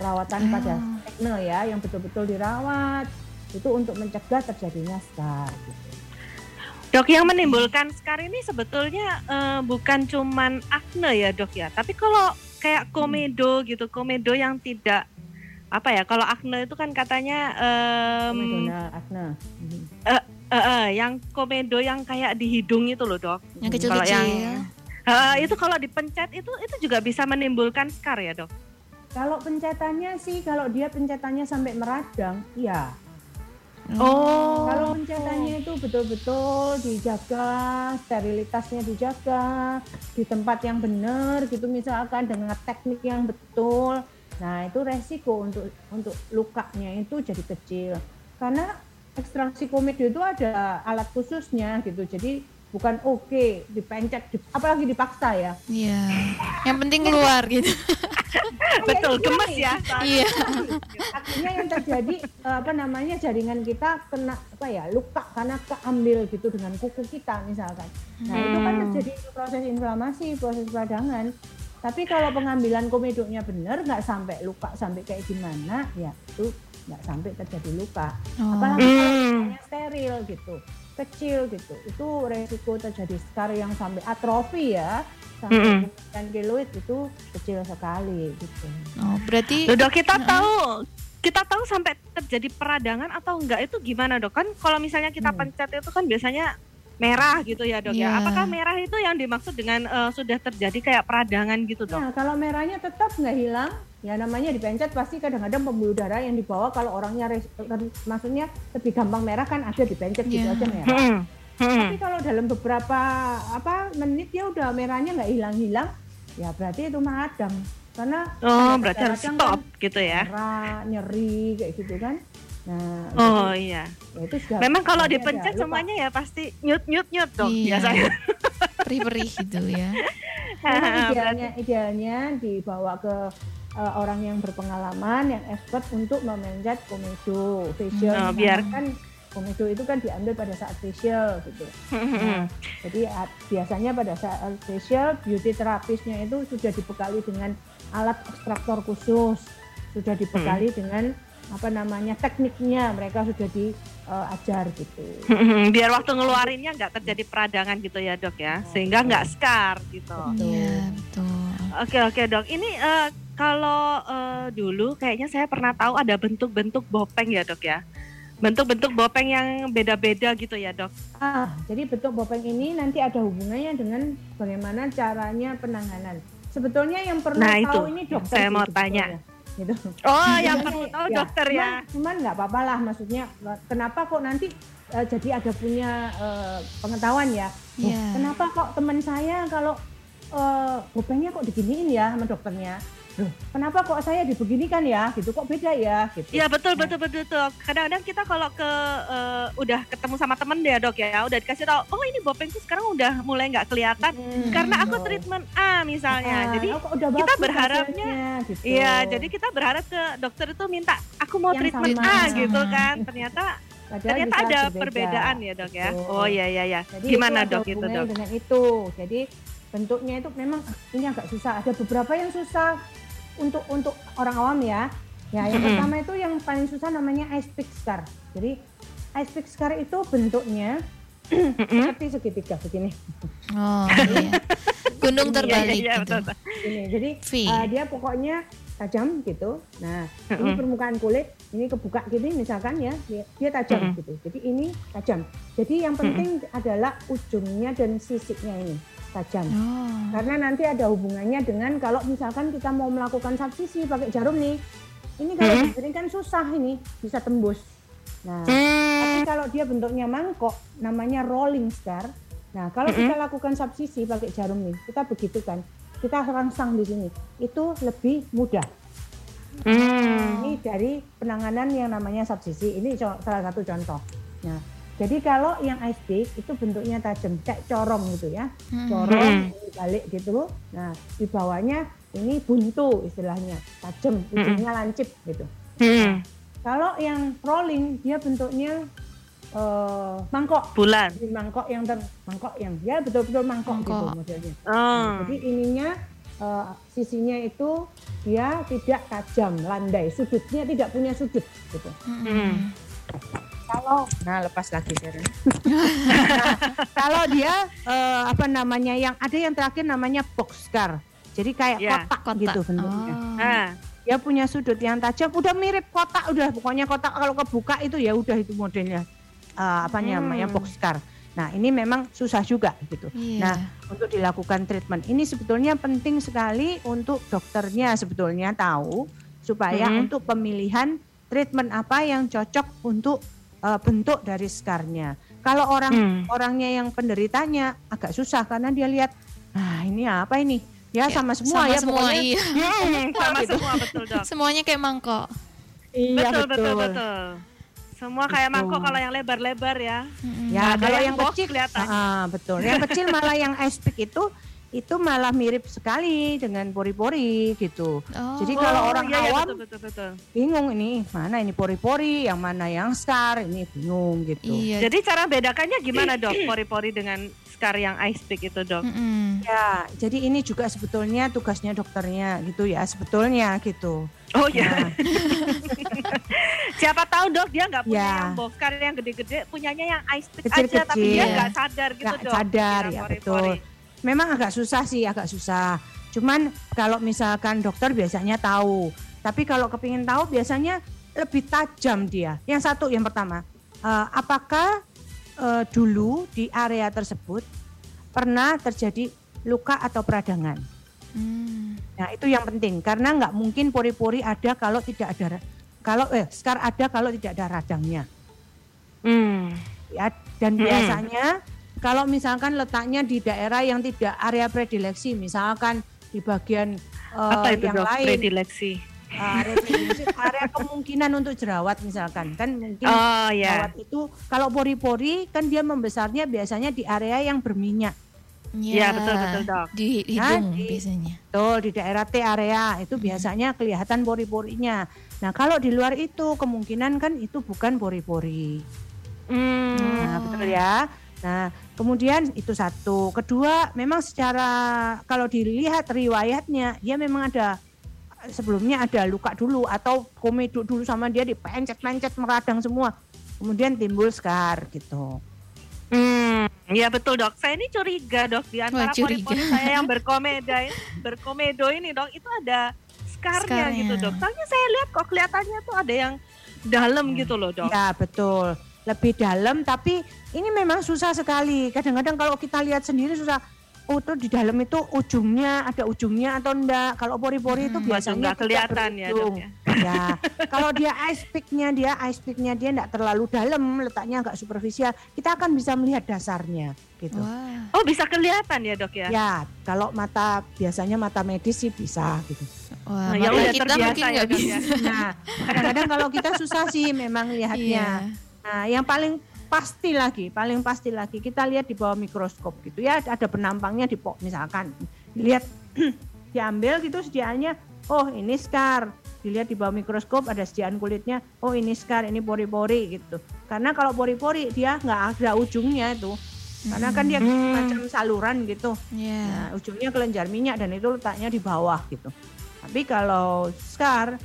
perawatan pada acne ya yang betul-betul dirawat itu untuk mencegah terjadinya scar gitu. Dok yang menimbulkan scar ini sebetulnya eh, bukan cuman acne ya dok ya, tapi kalau kayak komedo gitu, komedo yang tidak apa ya, kalau acne itu kan katanya Komedonal acne Mhm. Eh, eh, yang komedo yang kayak di hidung itu loh dok. Yang Kalau kecil-kecil. yang- Eh, itu kalau dipencet itu itu juga bisa menimbulkan scar ya dok. Kalau pencetannya sih, kalau dia pencetannya sampai meradang, iya. Oh. Kalau pencetannya itu betul-betul dijaga, sterilitasnya dijaga, di tempat yang benar gitu misalkan dengan teknik yang betul. Nah, itu resiko untuk untuk lukanya itu jadi kecil. Karena ekstraksi komedo itu ada alat khususnya gitu. Jadi bukan oke dipencet, di- apalagi dipaksa ya. Iya. Yang penting keluar gitu. Betul, iya gemes nih. ya. Iya. Akhirnya yang terjadi eh, apa namanya jaringan kita kena apa ya luka karena keambil gitu dengan kuku kita misalkan. Nah itu kan Hmm. terjadi proses inflamasi, proses peradangan. Tapi kalau pengambilan komedoknya benar, nggak sampai luka sampai kayak gimana, ya itu nggak sampai terjadi luka. Oh. Apalagi kalau Hmm. misalnya steril gitu, kecil gitu, itu resiko terjadi scar yang sampai atrofi ya, sampai dan keloid itu kecil sekali gitu. Oh, berarti Loh, dok kita Heeh. tahu kita tahu sampai terjadi peradangan atau enggak itu gimana dok kan kalau misalnya kita Hmm. pencet itu kan biasanya merah gitu ya dok Iya. ya apakah merah itu yang dimaksud dengan eh, sudah terjadi kayak peradangan gitu dok Nah, kalau merahnya tetap nggak hilang, ya namanya dipencet pasti kadang-kadang pembuluh darah yang dibawa kalau orangnya maksudnya lebih gampang merah kan ada dipencet gitu Iya. aja merah. Hmm. Hmm. Tapi kalau dalam beberapa apa menit ya udah merahnya nggak hilang-hilang, ya berarti itu madam. Karena oh tanda berarti harus radang stop kan gitu ya merah, nyeri kayak gitu kan. Nah, oh jadi, iya ya itu sudah memang kalau ada dipencet luka. semuanya ya pasti nyut nyut nyut dok Iya. biasanya perih-perih gitu ya. Berarti- idealnya idealnya dibawa ke uh, orang yang berpengalaman, yang expert untuk memencet komedo facial. Oh, Misalkan biar- kan komedo itu kan diambil pada saat facial gitu. Hmm. Nah, jadi a- biasanya pada saat facial beauty terapisnya itu sudah dibekali dengan alat ekstraktor khusus, sudah dibekali dengan apa namanya tekniknya mereka sudah diajar gitu. biar waktu ngeluarinnya nggak terjadi peradangan gitu ya dok ya sehingga nggak scar gitu Iya, betul. Oke oke dok, ini eh, kalau eh, dulu kayaknya saya pernah tahu ada bentuk-bentuk bopeng ya dok ya, bentuk-bentuk bopeng yang beda-beda gitu ya dok. Ah, jadi bentuk bopeng ini nanti ada hubungannya dengan bagaimana caranya penanganan. Sebetulnya yang perlu Nah, tahu itu ini dokter saya sih mau sebetulnya, tanya. Gitu. Oh yang perlu tahu ya, dokter ya. Cuman, cuman nggak apa-apa lah, maksudnya kenapa kok nanti eh, jadi ada punya eh, pengetahuan ya? Oh, Iya. Kenapa kok teman saya kalau eh, bopengnya kok diginiin ya sama dokternya? Loh, kenapa kok saya dibeginikan ya? Gitu kok beda ya? Gitu. Iya betul betul betul betul. Kadang-kadang kita kalau ke eh, udah ketemu sama temen deh dok ya, udah dikasih tahu, oh ini bopengku sekarang udah mulai nggak kelihatan Hmm, karena aku treatment A misalnya. Ah, jadi oh, udah kita berharapnya- gitu. Iya, jadi kita berharap ke dokter itu minta aku mau Yang treatment sama. A gitu kan. Ternyata Padahal ternyata ada berbeda. perbedaan ya dok ya. Betul. Oh iya iya iya. Jadi Gimana itu dok itu dok? dengan itu. Jadi bentuknya itu memang ini agak susah. Ada beberapa yang susah untuk untuk orang awam ya. Ya, yang pertama itu yang paling susah namanya ice pick scar. Jadi ice pick scar itu bentuknya seperti segitiga begini. Oh, iya. Gunung terbalik iya, iya, gitu. betul, betul. Gini. Jadi V. uh, dia pokoknya tajam gitu. Nah, ini permukaan kulit, ini kebuka gini misalkan ya, dia, dia tajam gitu. Jadi ini tajam. Jadi yang penting adalah ujungnya dan sisiknya ini tajam. Oh. Karena nanti ada hubungannya dengan kalau misalkan kita mau melakukan subsisi pakai jarum nih, ini kalau Hmm. digini kan susah ini bisa tembus. Nah, Hmm. tapi kalau dia bentuknya mangkok, namanya rolling scar. Nah, kalau Mm-mm. kita lakukan subsisi pakai jarum nih, kita begitu kan, kita rangsang di sini, itu lebih mudah. Hmm. Ini dari penanganan yang namanya subsisi. Ini salah satu contoh. Nah, jadi kalau yang ice pick itu bentuknya tajam, kayak corong gitu ya, Hmm. corong Hmm. balik gitu. Nah, di bawahnya ini buntu istilahnya, tajam, ujungnya lancip gitu. Hmm. Kalau yang rolling dia bentuknya eh, mangkok, Bulan. Jadi mangkok yang ter mangkok yang ya betul-betul mangkok, gitu Mangkok. modelnya. Oh. Jadi ininya eh, sisinya itu dia tidak tajam, landai, sudutnya tidak punya sudut gitu. Hmm. Kalau nah lepas lagi Sharon. Nah, kalau dia eh, apa namanya yang ada yang terakhir namanya box scar. Jadi kayak Ya, kotak, Kotak. gitu bentuknya. Oh. Ah. Dia punya sudut yang tajam, udah mirip kotak, udah pokoknya kotak kalau kebuka itu ya udah itu modelnya eh, apa Hmm. namanya box scar. Nah ini memang susah juga gitu. Iya. Nah, untuk dilakukan treatment ini sebetulnya penting sekali untuk dokternya sebetulnya tahu supaya Mhm. untuk pemilihan treatment apa yang cocok untuk uh, bentuk dari scarnya. Kalau orang Hmm. orangnya yang penderitanya agak susah karena dia lihat, ah ini apa ini? Ya, Ya, sama semua sama ya semua pokoknya. iya. Hmm, sama gitu. semua betul dok. Semuanya kayak mangkok. Iya betul, betul betul semua kayak Gitu. mangkok kalau yang lebar-lebar ya. Mm-mm. Ya, Ada kalau yang yang kecil kelihatan. Ah, betul. Yang kecil malah yang ice pick itu itu malah mirip sekali dengan pori-pori gitu. Oh. Jadi kalau orang iya, iya, awam betul, betul, betul. bingung ini mana ini pori-pori, yang mana yang scar, ini bingung gitu. Iya. Jadi cara bedakannya gimana dok? Pori-pori dengan scar yang ice pick itu dok? Mm-mm. Ya, jadi ini juga sebetulnya tugasnya dokternya gitu ya, sebetulnya gitu. Oh ya. Nah, Siapa tahu dok dia nggak punya Ya. yang box scar yang gede-gede, punyanya yang ice pick Kecil-kecil. aja, tapi dia nggak sadar gitu Nggak dok. sadar, ya, pori-pori. Memang agak susah sih, agak susah. Cuman kalau misalkan dokter biasanya tahu, tapi kalau kepingin tahu biasanya lebih tajam dia. Yang satu, yang pertama, eh, apakah eh, dulu di area tersebut pernah terjadi luka atau peradangan? Mm. Nah itu yang penting karena nggak mungkin pori-pori ada kalau tidak ada kalau eh scar ada kalau tidak ada radangnya Hmm. ya dan Hmm. biasanya kalau misalkan letaknya di daerah yang tidak area predileksi misalkan di bagian eh, Apa itu yang dok? lain Predileksi. eh, area, predileksi, area kemungkinan untuk jerawat misalkan kan mungkin Oh ya. jerawat itu kalau pori-pori kan dia membesarnya biasanya di area yang berminyak Iya, betul, betul, Dok. Di Nah, hidung di- biasanya. Betul, di daerah T area itu biasanya kelihatan pori-porinya. Nah, kalau di luar itu kemungkinan kan itu bukan pori-pori. Hmm. Nah, betul ya. Nah, kemudian itu satu. Kedua, memang secara kalau dilihat riwayatnya, dia memang ada sebelumnya ada luka dulu atau komedo dulu sama dia dipencet-pencet meradang semua. Kemudian timbul scar gitu. Hmm, ya betul dok. Saya ini curiga dok di antara pori-pori saya yang berkomedo berkomedo ini dok itu ada skarnya Skarnya. gitu dok. Soalnya saya lihat kok kelihatannya tuh ada yang dalam gitu loh dok. Ya betul, lebih dalam tapi ini memang susah sekali. Kadang-kadang kalau kita lihat sendiri susah. Oh tuh di dalam itu ujungnya ada ujungnya atau enggak? Kalau pori-pori itu Hmm, waduh, biasanya nggak tidak kelihatan ya, ya. Ya, kalau dia ice pick-nya dia ice pick-nya dia enggak terlalu dalam, letaknya agak superficial, kita akan bisa melihat dasarnya gitu. Wah. Oh bisa kelihatan ya dok ya. Ya, kalau mata biasanya mata medis sih bisa gitu. Wah, Nah, ya udah kita terbiasa mungkin ya, ya. bisa. Nah, kadang-kadang kalau kita susah sih memang lihatnya. Iya. Nah, yang paling pasti lagi, paling pasti lagi kita lihat di bawah mikroskop gitu ya, ada penampangnya di pok misalkan. Dilihat diambil gitu sediaannya, oh ini scar. Dilihat di bawah mikroskop ada sediaan kulitnya, oh ini scar, ini pori-pori gitu. Karena kalau pori-pori dia nggak ada ujungnya itu. Karena kan dia Hmm. macam saluran gitu. Iya. Nah, ujungnya kelenjar minyak dan itu letaknya di bawah gitu. Tapi kalau scar,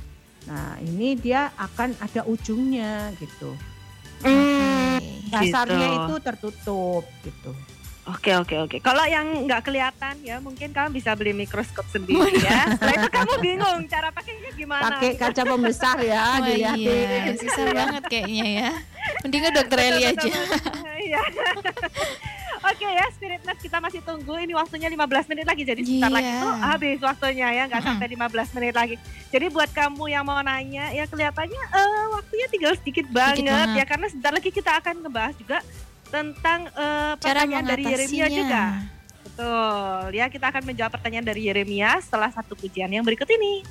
nah ini dia akan ada ujungnya gitu. Hmm. Dasarnya Gitu. itu tertutup gitu. Oke oke oke. Kalau yang nggak kelihatan ya mungkin kamu bisa beli mikroskop sendiri ya. Setelah itu kamu bingung cara pakainya gimana. Pakai kaca pembesar ya, dilihatin. iya, susah banget kayaknya ya. Mending ke dokter Eli aja. Iya. Oke ya, Spirit Nurse kita masih tunggu. Ini waktunya 15 menit lagi. Jadi sebentar Iya. lagi tuh habis waktunya ya, nggak sampai 15 menit lagi. Jadi buat kamu yang mau nanya, ya kelihatannya eh, waktunya tinggal sedikit banget, banget. ya karena sebentar lagi kita akan ngebahas juga tentang Cara pertanyaan dari Yeremia juga. Betul. Ya, kita akan menjawab pertanyaan dari Yeremia setelah satu pujian yang berikut ini.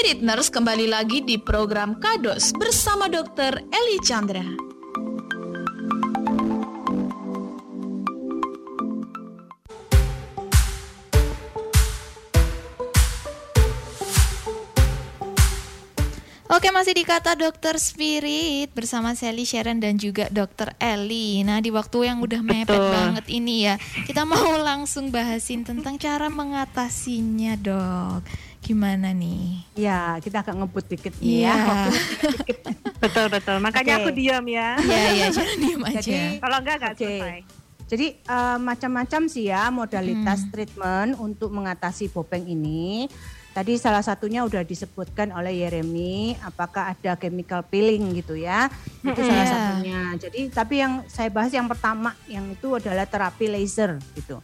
Spirit Nurse kembali lagi di program Kados bersama Dr. Eli Chandra. Oke masih di kata dokter Spirit bersama Sally Sharon dan juga dokter Eli. Nah di waktu yang udah mepet Betul. banget ini ya, kita mau langsung bahasin tentang cara mengatasinya dok. Gimana nih? Ya, kita agak ngebut dikit nih Iya. ya. Waktu Betul betul. Makanya Oke. aku diam ya. Iya iya jangan diem aja. Jadi- Kalau enggak enggak Oke. selesai. Jadi eh, macam-macam sih ya modalitas Hmm. treatment untuk mengatasi bopeng ini. Tadi salah satunya udah disebutkan oleh Yeremi, apakah ada chemical peeling gitu ya? Itu salah satunya. Jadi tapi yang saya bahas yang pertama yang itu adalah terapi laser gitu.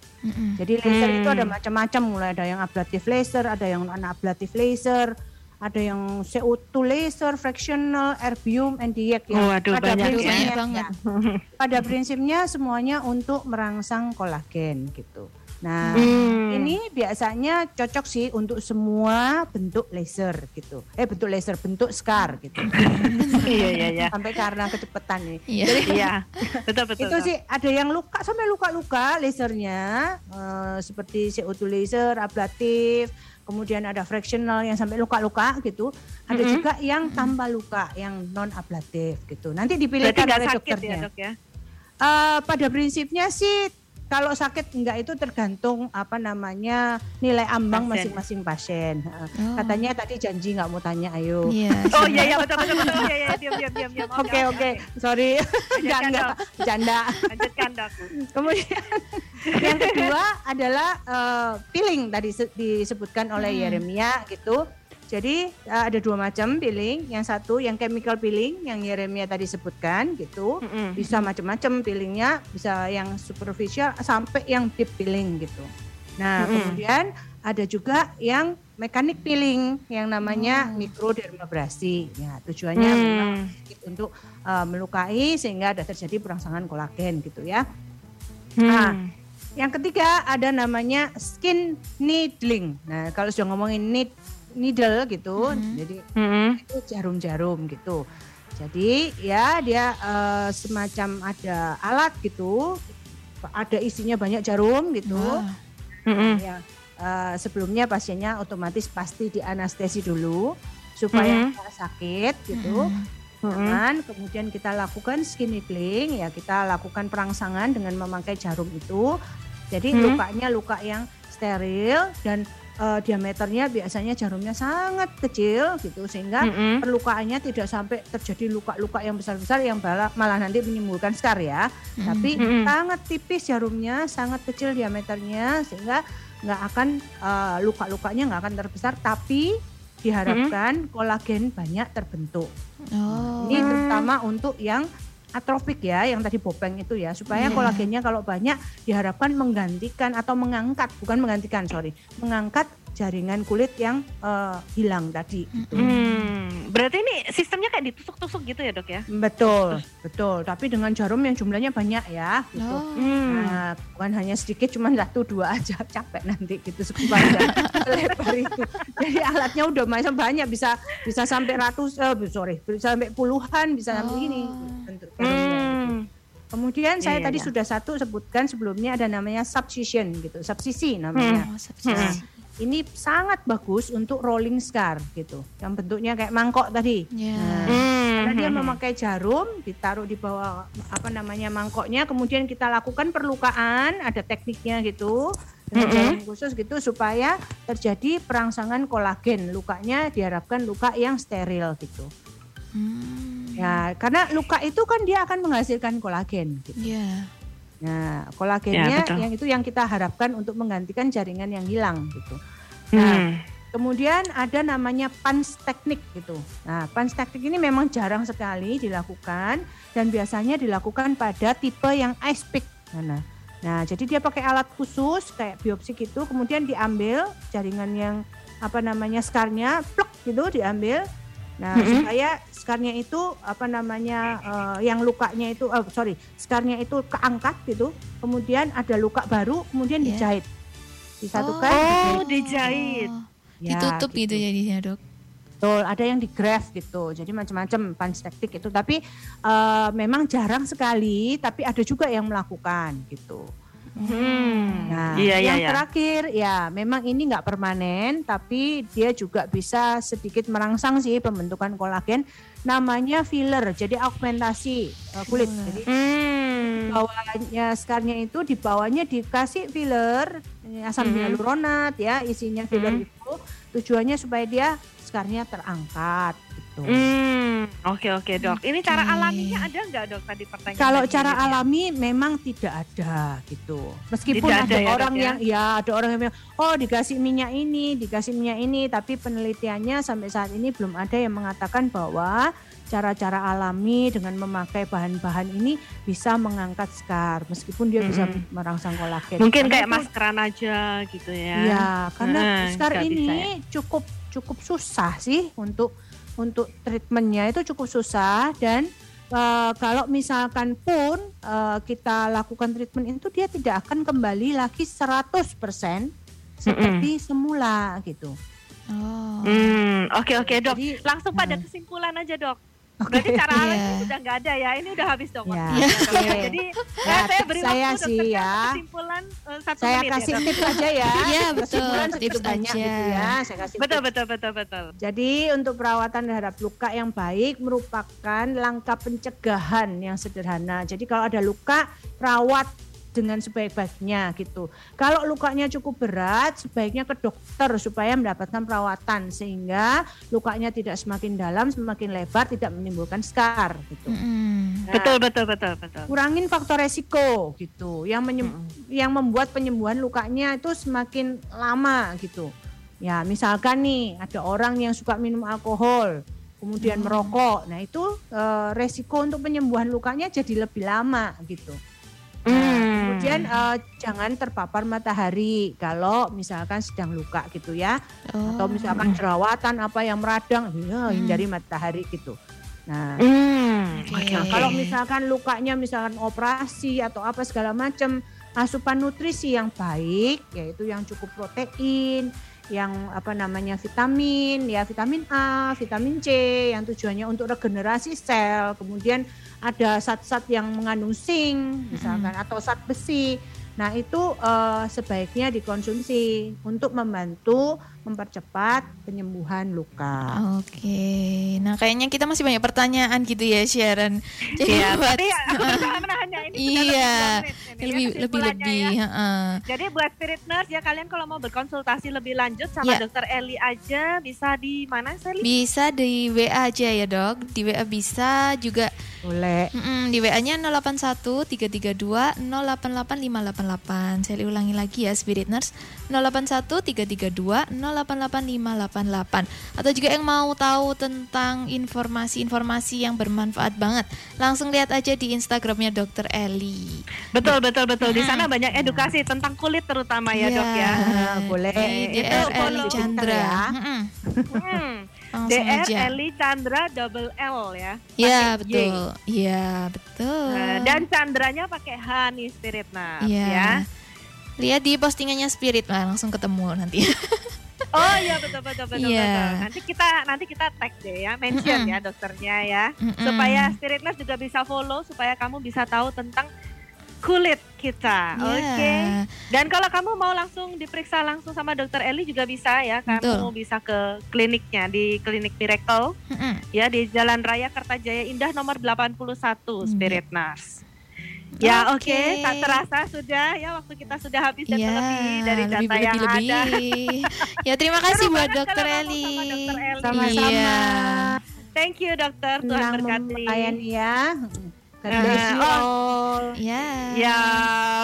Jadi laser Hmm. itu ada macam-macam, mulai ada yang ablatif laser, ada yang non-ablatif laser, ada yang CO2 laser, fractional, erbium, NDX ya. Waduh, pada banyak Aduh, ya. prinsipnya, banyak banget. pada prinsipnya semuanya untuk merangsang kolagen gitu. Nah, Hmm. ini biasanya cocok sih untuk semua bentuk laser gitu. Eh bentuk laser, bentuk scar gitu. Iya iya iya. Sampai karena kecepatan nih. Iya. Iya. Betul betul. itu sih ada yang luka sampai luka-luka lasernya eh, seperti CO2 laser, ablatif, kemudian ada fractional yang sampai luka-luka gitu. Ada Mm-mm. juga yang tanpa luka, yang non ablatif gitu. Nanti dipilihkan oleh sakit dokternya. ya dok ya? Eh, pada prinsipnya sih kalau sakit enggak itu tergantung apa namanya nilai ambang Pasien. masing-masing pasien. Oh. Katanya tadi janji nggak mau tanya, ayo. Iya. Oh iya iya betul betul betul. Iya iya diam diam diam diam. Oke oke, sorry, enggak enggak, bercanda. Lanjutkan dok. Kemudian yang kedua adalah eh, peeling tadi se- disebutkan oleh Hmm. Yeremia gitu. Jadi eh, ada dua macam peeling. Yang satu yang chemical peeling yang Yeremia tadi sebutkan gitu. Mm-mm. Bisa macam-macam peelingnya, bisa yang superficial sampai yang deep peeling gitu. Nah, Mm-mm. kemudian ada juga yang mekanik peeling yang namanya Oh. mikrodermabrasi. Ya, tujuannya Hmm. memang untuk eh, melukai sehingga ada terjadi perangsangan kolagen gitu ya. Hmm. Yang ketiga ada namanya skin needling. Nah, kalau sudah ngomongin need, needle gitu, Mhm. jadi Mm-mm. itu jarum-jarum gitu. Jadi ya dia eh, semacam ada alat gitu, ada isinya banyak jarum gitu. Wah. Mm-mm. Ya, eh, sebelumnya pasiennya otomatis pasti dianestesi dulu supaya Mhm. nggak sakit gitu. Mm. Dan kemudian kita lakukan skin needling ya kita lakukan perangsangan dengan memakai jarum itu. Jadi Hmm. lukanya luka yang steril dan eh, diameternya biasanya jarumnya sangat kecil gitu sehingga Mm-mm. perlukaannya tidak sampai terjadi luka-luka yang besar-besar yang malah, malah nanti menimbulkan scar ya. Mm. Tapi Mm-mm. sangat tipis jarumnya, sangat kecil diameternya sehingga nggak akan eh, luka-lukanya nggak akan terbesar tapi diharapkan kolagen banyak terbentuk. Oh. Ini terutama untuk yang atropik ya, yang tadi bopeng itu ya, supaya Iya. kolagennya kalau banyak diharapkan menggantikan atau mengangkat, bukan menggantikan, sorry, mengangkat jaringan kulit yang eh, hilang tadi. Gitu. Hmm. Berarti ini sistemnya kayak ditusuk-tusuk gitu ya dok ya? Betul, betul. Tapi dengan jarum yang jumlahnya banyak ya, gitu. Oh. Hmm. Nah, bukan hanya sedikit, cuma satu dua aja capek nanti gitu sepanjang lebar itu. Jadi alatnya udah macam banyak, bisa bisa sampai ratus, eh, sorry, bisa sampai puluhan, bisa sampai ini gitu. Kemudian saya Iya, tadi iya. sudah satu sebutkan sebelumnya ada namanya subcision gitu, subsisi namanya. Oh, subsidi. Ini sangat bagus untuk rolling scar gitu, yang bentuknya kayak mangkok tadi. Ya. Nah, Hmm. karena dia memakai jarum, ditaruh di bawah apa namanya mangkoknya, kemudian kita lakukan perlukaan, ada tekniknya gitu dengan Mm-mm. jarum khusus gitu supaya terjadi perangsangan kolagen. Lukanya diharapkan luka yang steril gitu. Hmm. Ya, karena luka itu kan dia akan menghasilkan kolagen. Gitu. Ya. Nah, Ya, kolagennya betul. yang itu yang kita harapkan untuk menggantikan jaringan yang hilang gitu. Nah, Hmm. Kemudian ada namanya pans teknik gitu. Nah, pans teknik ini memang jarang sekali dilakukan dan biasanya dilakukan pada tipe yang ice pick. Nah, nah, jadi dia pakai alat khusus kayak biopsi gitu, kemudian diambil jaringan yang apa namanya skarnya, plek gitu diambil. Nah, Mm-mm. supaya skarnya itu apa namanya eh, yang lukanya itu, oh, sorry, skarnya itu keangkat gitu, kemudian ada luka baru, kemudian Iya. dijahit, disatukan, Oh, dijahit. dijahit. Ya, Ditutup gitu jadinya dok. Betul, ada yang di graft gitu. Jadi macam-macam panstektik itu. Tapi eh, memang jarang sekali, tapi ada juga yang melakukan gitu. Hmm. Nah, iya iya yang iya. terakhir ya memang ini nggak permanen, tapi dia juga bisa sedikit merangsang sih pembentukan kolagen. Namanya filler, jadi augmentasi eh, kulit. Jadi Hmm. bawahnya skarnya itu di bawahnya dikasih filler ini asam Mhm. hyaluronat ya isinya filler Mhm. itu tujuannya supaya dia skarnya terangkat gitu. Hmm, oke oke dok. Ini cara Oke. alaminya ada nggak dok tadi pertanyaan? Kalau tadi cara ini? alami memang tidak ada gitu. Meskipun Tidak ada ada ya, orang Dok, ya? yang ya ada orang yang bilang oh dikasih minyak ini, dikasih minyak ini, tapi penelitiannya sampai saat ini belum ada yang mengatakan bahwa cara-cara alami dengan memakai bahan-bahan ini bisa mengangkat skar meskipun dia bisa Mhm. merangsang kolagen. Mungkin Karena kayak itu- maskeran aja gitu ya. Iya, karena Nah, skar nggak bisa ini cukup cukup susah sih untuk untuk treatmentnya itu cukup susah dan eh, kalau misalkan pun eh, kita lakukan treatment itu dia tidak akan kembali lagi 100% seperti semula gitu. Oh. Hmm, oke oke dok. Jadi, Langsung pada nah. kesimpulan aja dok. Berarti cara Iya. alami sudah nggak ada ya. Ini udah habis dok. Ya, waktunya, Dok. oke. Jadi Ya, ya, saya beri saya waktu sih ya. kesimpulan eh, satu Saya menit kasih ya, tips aja ya. Iya, betul. Tips banyak aja. gitu ya. Saya kasih Betul tips. betul betul betul. Jadi untuk perawatan terhadap luka yang baik merupakan langkah pencegahan yang sederhana. Jadi kalau ada luka, rawat dengan sebaik-baiknya gitu. Kalau lukanya cukup berat, sebaiknya ke dokter supaya mendapatkan perawatan sehingga lukanya tidak semakin dalam, semakin lebar, tidak menimbulkan scar gitu. Mm-mm. Nah, Betul betul betul betul. kurangin faktor resiko gitu yang menyem- yang membuat penyembuhan lukanya itu semakin lama gitu ya misalkan nih ada orang yang suka minum alkohol kemudian merokok nah itu eh, resiko untuk penyembuhan lukanya jadi lebih lama gitu Hmm. Kemudian eh, jangan terpapar matahari kalau misalkan sedang luka gitu ya. Oh. atau misalkan jerawatan apa yang meradang ya hindari matahari gitu. Nah Hmm. Oke. Nah, kalau misalkan lukanya misalkan operasi atau apa segala macam, asupan nutrisi yang baik yaitu yang cukup protein, yang apa namanya vitamin, ya vitamin A, vitamin C yang tujuannya untuk regenerasi sel, kemudian ada zat-zat yang mengandung zinc misalkan atau zat besi. Nah, itu eh, sebaiknya dikonsumsi untuk membantu mempercepat penyembuhan luka. Oke, nah kayaknya kita masih banyak pertanyaan gitu ya Sharon. Jadi Iya, buat tapi aku menahannya ini iya lebih ya, lebih lebih ya. heeh. Jadi buat spirit nurse ya kalian kalau mau berkonsultasi lebih lanjut sama Ya. dokter Eli aja bisa di mana Sally? Bisa di WA aja ya dok. Di WA bisa juga Boleh. mm, di WA-nya 081 332 088 588. Saya ulangi lagi ya Spirit Nurse 081 332 088 588. Atau juga yang mau tahu tentang informasi-informasi yang bermanfaat banget, langsung lihat aja di Instagramnya Dokter Eli. Betul betul betul. Di sana banyak edukasi tentang kulit terutama ya Iya. dok ya. Boleh. Di Itu Eli Chandra. ya. Hmm. DR aja. Eli Chandra double L ya. Iya betul. Iya betul. Nah, dan Chandranya pakai H nih spirit nurse Iya. ya. Lihat di postingannya Spirit lah langsung ketemu nanti. Oh iya betul betul betul Iya. betul. Nanti kita nanti kita tag deh ya, mention Mm-mm. ya dokternya ya. Mm-mm. Supaya spirit nurse juga bisa follow supaya kamu bisa tahu tentang kulit kita. Iya. Oke. Dan kalau kamu mau langsung diperiksa langsung sama dokter Eli juga bisa ya. Kamu Betul. bisa ke kliniknya di Klinik Miracle Mm-mm. ya di Jalan Raya Kertajaya Indah nomor 81 Iya. Ya oke, Oke. tak terasa sudah ya waktu kita sudah habis dan Iya, lebih dari data lebih, yang lebih, ada. lebih. ya terima kasih buat Dokter Eli. Sama-sama. Iya. Thank you dokter, Tuhan Senang berkati. melayani ya. God Eh, bless you oh. all. Ya. Ya,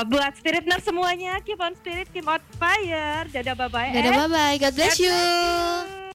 buat spirit nurse semuanya, keep on spirit, keep on fire. Dadah bye bye. Dadah bye bye. God bless you.